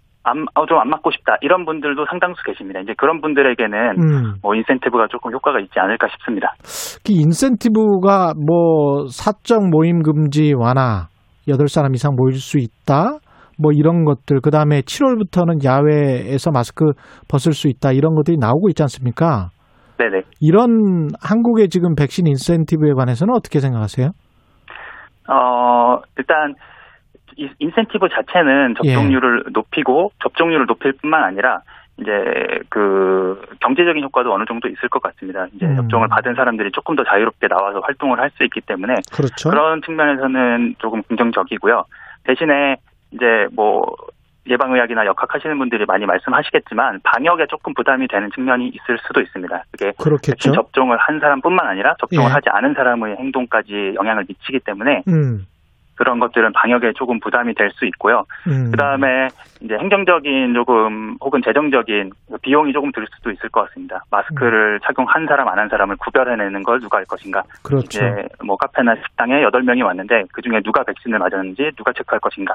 어, 좀안 맞고 싶다 이런 분들도 상당수 계십니다. 이제 그런 분들에게는 음. 뭐 인센티브가 조금 효과가 있지 않을까 싶습니다. 그 인센티브가 뭐 사적 모임 금지 완화, 8사람 이상 모일 수 있다. 뭐 이런 것들 그다음에 7월부터는 야외에서 마스크 벗을 수 있다. 이런 것들이 나오고 있지 않습니까? 네네. 이런 한국의 지금 백신 인센티브에 관해서는 어떻게 생각하세요? 어, 일단 이 인센티브 자체는 접종률을 높이고 접종률을 높일 뿐만 아니라 이제 그 경제적인 효과도 어느 정도 있을 것 같습니다. 이제 음. 접종을 받은 사람들이 조금 더 자유롭게 나와서 활동을 할 수 있기 때문에 그렇죠. 런 측면에서는 조금 긍정적이고요. 대신에 이제 뭐 예방의학이나 역학하시는 분들이 많이 말씀하시겠지만 방역에 조금 부담이 되는 측면이 있을 수도 있습니다. 그게 그렇겠죠. 접종을 한 사람뿐만 아니라 접종을 예. 하지 않은 사람의 행동까지 영향을 미치기 때문에 음. 그런 것들은 방역에 조금 부담이 될 수 있고요. 음. 그다음에 이제 행정적인 조금 혹은 재정적인 비용이 조금 들 수도 있을 것 같습니다. 마스크를 착용한 사람 안 한 사람을 구별해내는 걸 누가 할 것인가? 그렇죠. 이제 뭐 카페나 식당에 8명이 왔는데 그 중에 누가 백신을 맞았는지 누가 체크할 것인가?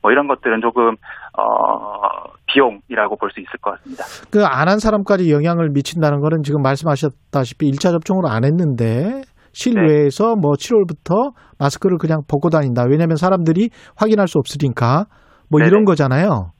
뭐 이런 것들은 조금 어 비용이라고 볼 수 있을 것 같습니다. 그 안 한 사람까지 영향을 미친다는 거는 지금 말씀하셨다시피 1차 접종을 안 했는데 실외에서 뭐 7월부터 마스크를 그냥 벗고 다닌다. 왜냐하면 사람들이 확인할 수 없으니까 뭐 네네. 이런 거잖아요.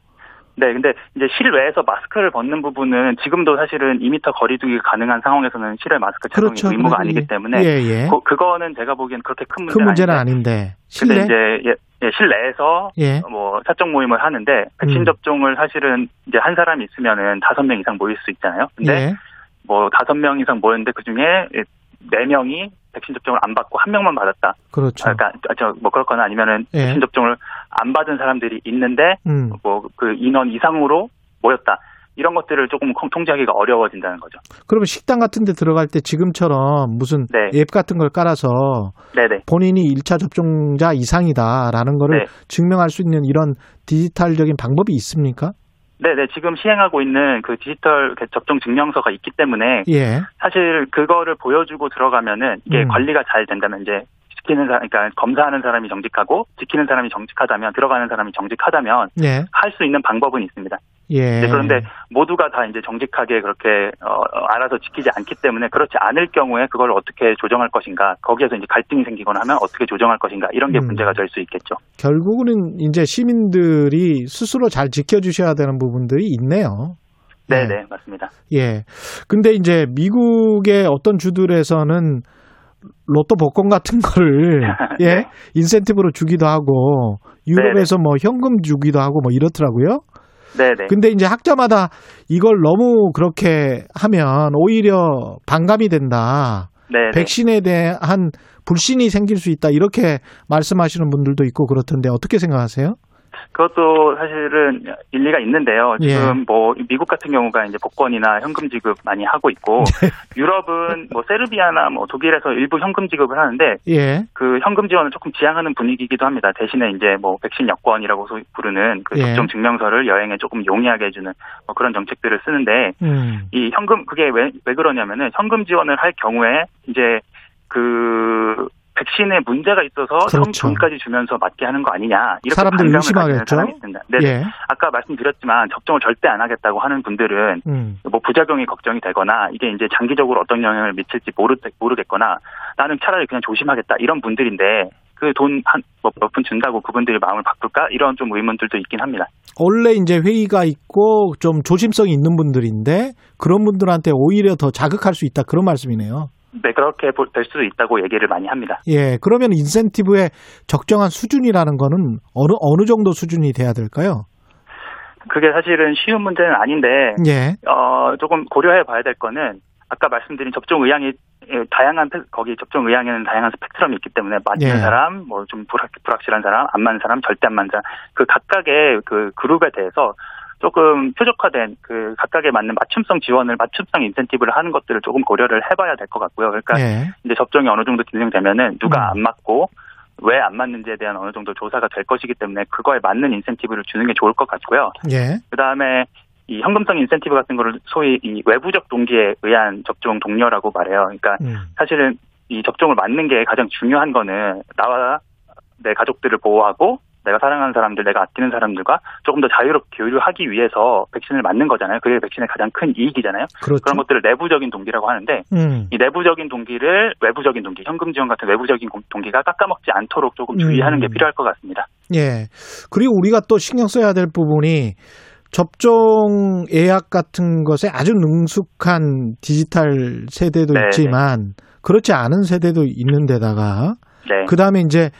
네, 근데 이제 실외에서 마스크를 벗는 부분은 지금도 사실은 2m 거리두기 가능한 상황에서는 실외 마스크 착용이 그렇죠. 의무가 그러니- 아니기 때문에 예, 예. 그, 그거는 제가 보기엔 그렇게 큰 문제는 큰 문제는 아닌데 아닌데 근데 실내 이제 예, 예, 실내에서 예. 뭐 사적 모임을 하는데 백신 음. 접종을 사실은 이제 한 사람이 있으면은 다섯 명 이상 모일 수 있잖아요. 근데 예. 뭐 다섯 명 이상 모였는데 그 중에 네 명이 백신 접종을 안 받고 한 명만 받았다. 그렇죠. 아, 그러니까 저뭐 그렇거나 아니면은 예. 백신 접종을 안 받은 사람들이 있는데 음. 뭐그 인원 이상으로 모였다. 이런 것들을 조금 통- 통제하기가 어려워진다는 거죠. 그러면 식당 같은 데 들어갈 때 지금처럼 무슨 네. 앱 같은 걸 깔아서 네네. 본인이 1차 접종자 이상이다라는 거를 네. 증명할 수 있는 이런 디지털적인 방법이 있습니까? 네네. 지금 시행하고 있는 그 디지털 접종 증명서가 있기 때문에 예. 사실 그거를 보여주고 들어가면은 이게 음. 관리가 잘 된다면 이제 지키는 사람, 그러니까 검사하는 사람이 정직하고 지키는 사람이 정직하다면 들어가는 사람이 정직하다면 예. 할수 있는 방법은 있습니다. 예. 네, 그런데 모두가 다 이제 정직하게 그렇게 어, 어, 알아서 지키지 않기 때문에 그렇지 않을 경우에 그걸 어떻게 조정할 것인가 거기에서 이제 갈등이 생기거나 하면 어떻게 조정할 것인가 이런 게 음. 문제가 될 수 있겠죠. 결국은 이제 시민들이 스스로 잘 지켜주셔야 되는 부분들이 있네요. 네, 네, 맞습니다. 예. 근데 이제 미국의 어떤 주들에서는 로또 복권 같은 거를 예 인센티브로 주기도 하고 유럽에서 뭐 현금 주기도 하고 뭐 이렇더라고요. 네, 네. 근데 이제 학자마다 이걸 너무 그렇게 하면 오히려 반감이 된다. 네, 네. 백신에 대한 불신이 생길 수 있다. 이렇게 말씀하시는 분들도 있고 그렇던데 어떻게 생각하세요? 그것도 사실은 일리가 있는데요. 예. 지금 뭐 미국 같은 경우가 이제 복권이나 현금 지급 많이 하고 있고 네. 유럽은 뭐 세르비아나 뭐 독일에서 일부 현금 지급을 하는데 예. 그 현금 지원을 조금 지향하는 분위기이기도 합니다. 대신에 이제 뭐 백신 여권이라고 소- 부르는 그 예. 접종 증명서를 여행에 조금 용이하게 해주는 뭐 그런 정책들을 쓰는데 음. 이 현금 그게 왜, 왜 그러냐면은 현금 지원을 할 경우에 이제 그 백신에 문제가 있어서 성 그렇죠. 돈까지 주면서 맞게 하는 거 아니냐 이렇게 사람들 의심하겠죠? 사람이 있습니다. 네, 예. 아까 말씀드렸지만 접종을 절대 안 하겠다고 하는 분들은 음. 뭐 부작용이 걱정이 되거나 이게 이제 장기적으로 어떤 영향을 미칠지 모르, 모르겠거나 나는 차라리 그냥 조심하겠다 이런 분들인데 그 돈 한 몇푼 준다고 그분들이 마음을 바꿀까 이런 좀 의문들도 있긴 합니다. 원래 이제 회의가 있고 좀 조심성이 있는 분들인데 그런 분들한테 오히려 더 자극할 수 있다 그런 말씀이네요. 네 그렇게 볼- 될 수도 있다고 얘기를 많이 합니다. 예, 그러면 인센티브의 적정한 수준이라는 거는 어느 어느 정도 수준이 돼야 될까요? 그게 사실은 쉬운 문제는 아닌데 예. 어, 조금 고려해 봐야 될 거는 아까 말씀드린 접종 의향이 예, 다양한 팩- 거기 접종 의향에는 다양한 스펙트럼이 있기 때문에 맞는 예. 사람, 뭐 좀 불확, 불확실한 사람, 안 맞는 사람, 절대 안 맞는 사람 그 각각의 그 그룹에 대해서 조금 표적화된 그 각각에 맞는 맞춤성 지원을 맞춤성 인센티브를 하는 것들을 조금 고려를 해봐야 될 것 같고요. 그러니까 예. 이제 접종이 어느 정도 진행되면은 누가 음. 안 맞고 왜 안 맞는지에 대한 어느 정도 조사가 될 것이기 때문에 그거에 맞는 인센티브를 주는 게 좋을 것 같고요. 예. 그 다음에 이 현금성 인센티브 같은 거를 소위 이 외부적 동기에 의한 접종 동료라고 말해요. 그러니까 음. 사실은 이 접종을 맞는 게 가장 중요한 거는 나와 내 가족들을 보호하고 내가 사랑하는 사람들, 내가 아끼는 사람들과 조금 더 자유롭게 교류하기 위해서 백신을 맞는 거잖아요. 그게 백신의 가장 큰 이익이잖아요. 그렇죠. 런 것들을 내부적인 동기라고 하는데 음. 이 내부적인 동기를 외부적인 동기, 현금 지원 같은 외부적인 공- 동기가 깎아먹지 않도록 조금 주의하는 게 음. 필요할 것 같습니다. 예. 그리고 우리가 또 신경 써야 될 부분이 접종 예약 같은 것에 아주 능숙한 디지털 세대도 네네. 있지만 그렇지 않은 세대도 있는 데다가 네. 그다음에 이제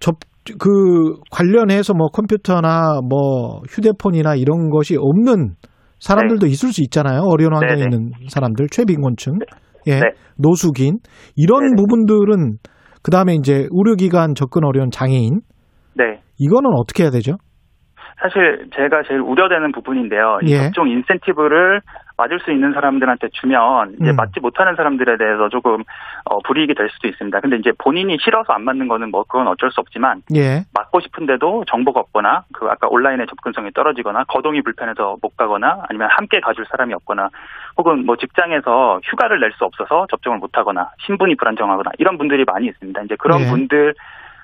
접 그 관련해서 뭐 컴퓨터나 뭐 휴대폰이나 이런 것이 없는 사람들도 있을 수 있잖아요. 어려운 환경에 네네. 있는 사람들, 최빈곤층, 예, 네. 노숙인 이런 네네. 부분들은 그 다음에 이제 의료기관 접근 어려운 장애인 네. 이거는 어떻게 해야 되죠? 사실 제가 제일 우려되는 부분인데요. 이 예. 접종 인센티브를 맞을 수 있는 사람들한테 주면 이제 음. 맞지 못하는 사람들에 대해서 조금 어, 불이익이 될 수도 있습니다. 근데 이제 본인이 싫어서 안 맞는 거는 뭐 그건 어쩔 수 없지만 예. 맞고 싶은데도 정보가 없거나 그 아까 온라인의 접근성이 떨어지거나 거동이 불편해서 못 가거나 아니면 함께 가줄 사람이 없거나 혹은 뭐 직장에서 휴가를 낼 수 없어서 접종을 못 하거나 신분이 불안정하거나 이런 분들이 많이 있습니다. 이제 그런 예. 분들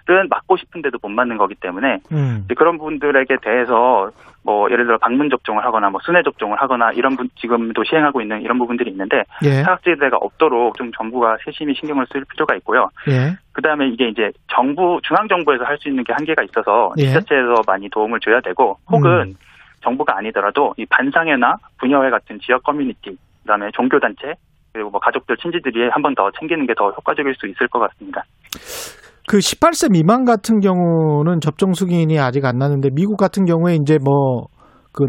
은 맞고 싶은데도 못 맞는 거기 때문에 음. 그런 분들에게 대해서 뭐 예를 들어 방문 접종을 하거나 뭐 순회 접종을 하거나 이런 분 지금도 시행하고 있는 이런 부분들이 있는데 예. 사각지대가 없도록 좀 정부가 세심히 신경을 쓸 필요가 있고요. 예. 그다음에 이게 이제 정부 중앙 정부에서 할 수 있는 게 한계가 있어서 예. 지자체에서 많이 도움을 줘야 되고 혹은 정부가 아니더라도 이 반상회나 분여회 같은 지역 커뮤니티 그다음에 종교 단체 그리고 뭐 가족들 친지들이 한 번 더 챙기는 게 더 효과적일 수 있을 것 같습니다. 그 18세 미만 같은 경우는 접종 승인이 아직 안 나는데 미국 같은 경우에 이제 뭐 그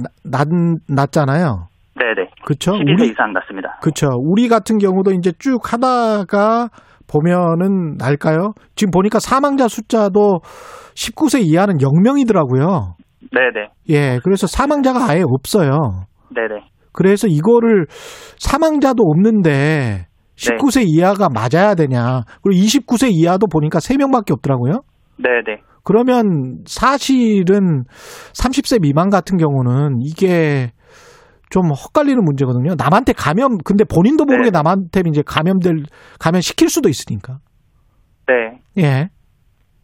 낮잖아요. 네네. 그렇죠. 12세 이상 났습니다. 그렇죠. 우리 같은 경우도 이제 쭉 하다가 보면은 날까요? 지금 보니까 사망자 숫자도 19세 이하는 0명이더라고요. 네네. 예, 그래서 사망자가 아예 없어요. 네네. 그래서 이거를 사망자도 없는데 19세 이하가 맞아야 되냐. 그리고 29세 이하도 보니까 3명밖에 없더라고요. 네 네. 그러면 사실은 30세 미만 같은 경우는 이게 좀 헛갈리는 문제거든요. 남한테 감염, 근데 본인도 모르게 남한테 이제 감염될, 감염시킬 수도 있으니까. 네. 예.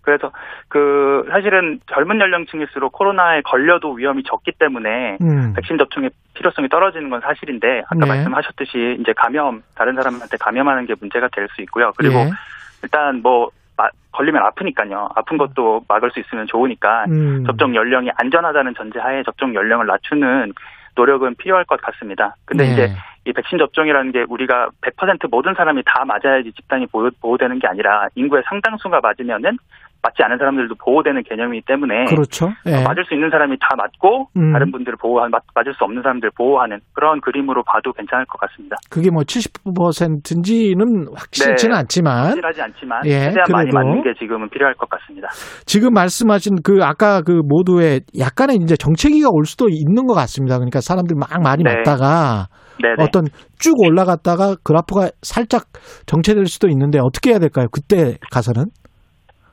그래서 그 사실은 젊은 연령층일수록 코로나에 걸려도 위험이 적기 때문에 음. 백신 접종의 필요성이 떨어지는 건 사실인데 아까 네. 말씀하셨듯이 이제 감염 다른 사람한테 감염하는 게 문제가 될 수 있고요. 그리고 예. 일단 뭐 마- 걸리면 아프니까요. 아픈 것도 막을 수 있으면 좋으니까 음. 접종 연령이 안전하다는 전제하에 접종 연령을 낮추는 노력은 필요할 것 같습니다. 근데 네. 이제 이 백신 접종이라는 게 우리가 100% 모든 사람이 다 맞아야지 집단이 보호, 보호되는 게 아니라 인구의 상당수가 맞으면은 맞지 않은 사람들도 보호되는 개념이기 때문에 그렇죠. 예. 맞을 수 있는 사람이 다 맞고 음. 다른 분들을 보호한 맞, 맞을 수 없는 사람들 을 보호하는 그런 그림으로 봐도 괜찮을 것 같습니다. 그게 뭐 70%인지는 확실치는 네. 않지만 확실하지 않지만 예, 최대한 많이 그래도. 맞는 게 지금은 필요할 것 같습니다. 지금 말씀하신 그 아까 그 모두의 약간의 이제 정체기가 올 수도 있는 것 같습니다. 그러니까 사람들 막 많이 네. 맞다가 네네. 어떤 쭉 올라갔다가 그래프가 살짝 정체될 수도 있는데 어떻게 해야 될까요? 그때 가서는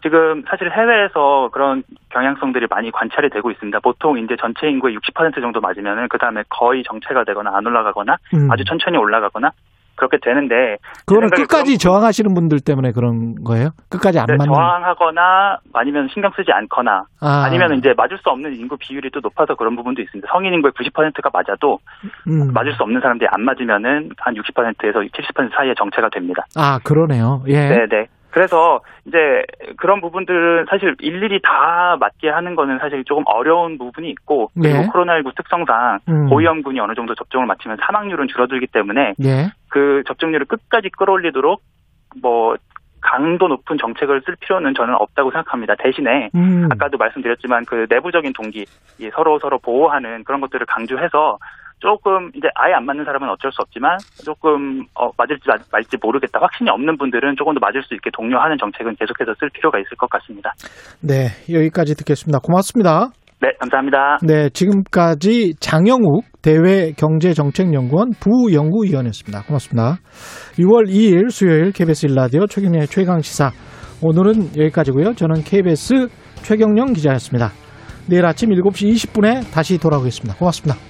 지금 사실 해외에서 그런 경향성들이 많이 관찰이 되고 있습니다. 보통 이제 전체 인구의 60% 정도 맞으면은 그 다음에 거의 정체가 되거나 안 올라가거나 음. 아주 천천히 올라가거나 그렇게 되는데 그거는 끝까지 저항하시는 분들 때문에 그런 거예요? 끝까지 안 네, 맞는 저항하거나 아니면 신경 쓰지 않거나 아. 아. 니면 이제 맞을 수 없는 인구 비율이 또 높아서 그런 부분도 있습니다. 성인 인구의 90%가 맞아도 음. 맞을 수 없는 사람들이 안 맞으면은 한 60%에서 70% 사이에 정체가 됩니다. 아 그러네요. 예. 네네. 그래서 이제 그런 부분들은 사실 일일이 다 맞게 하는 거는 사실 조금 어려운 부분이 있고 그리고 네. 코로나19 특성상 음. 고위험군이 어느 정도 접종을 마치면 사망률은 줄어들기 때문에 예. 그 접종률을 끝까지 끌어올리도록 뭐 강도 높은 정책을 쓸 필요는 저는 없다고 생각합니다. 대신에 음. 아까도 말씀드렸지만 그 내부적인 동기, 이 서로 서로 보호하는 그런 것들을 강조해서 조금 이제 아예 안 맞는 사람은 어쩔 수 없지만 조금 어, 맞을지 마- 말지 모르겠다 확신이 없는 분들은 조금 더 맞을 수 있게 독려하는 정책은 계속해서 쓸 필요가 있을 것 같습니다. 네, 여기까지 듣겠습니다. 고맙습니다. 네, 감사합니다. 네, 지금까지 장영욱 대외경제정책연구원 부연구위원이었습니다. 고맙습니다. 6월 2일 수요일 KBS 1라디오 최경련의 최강시사 오늘은 여기까지고요. 저는 KBS 최경영 기자였습니다. 내일 아침 7시 20분에 다시 돌아오겠습니다. 고맙습니다.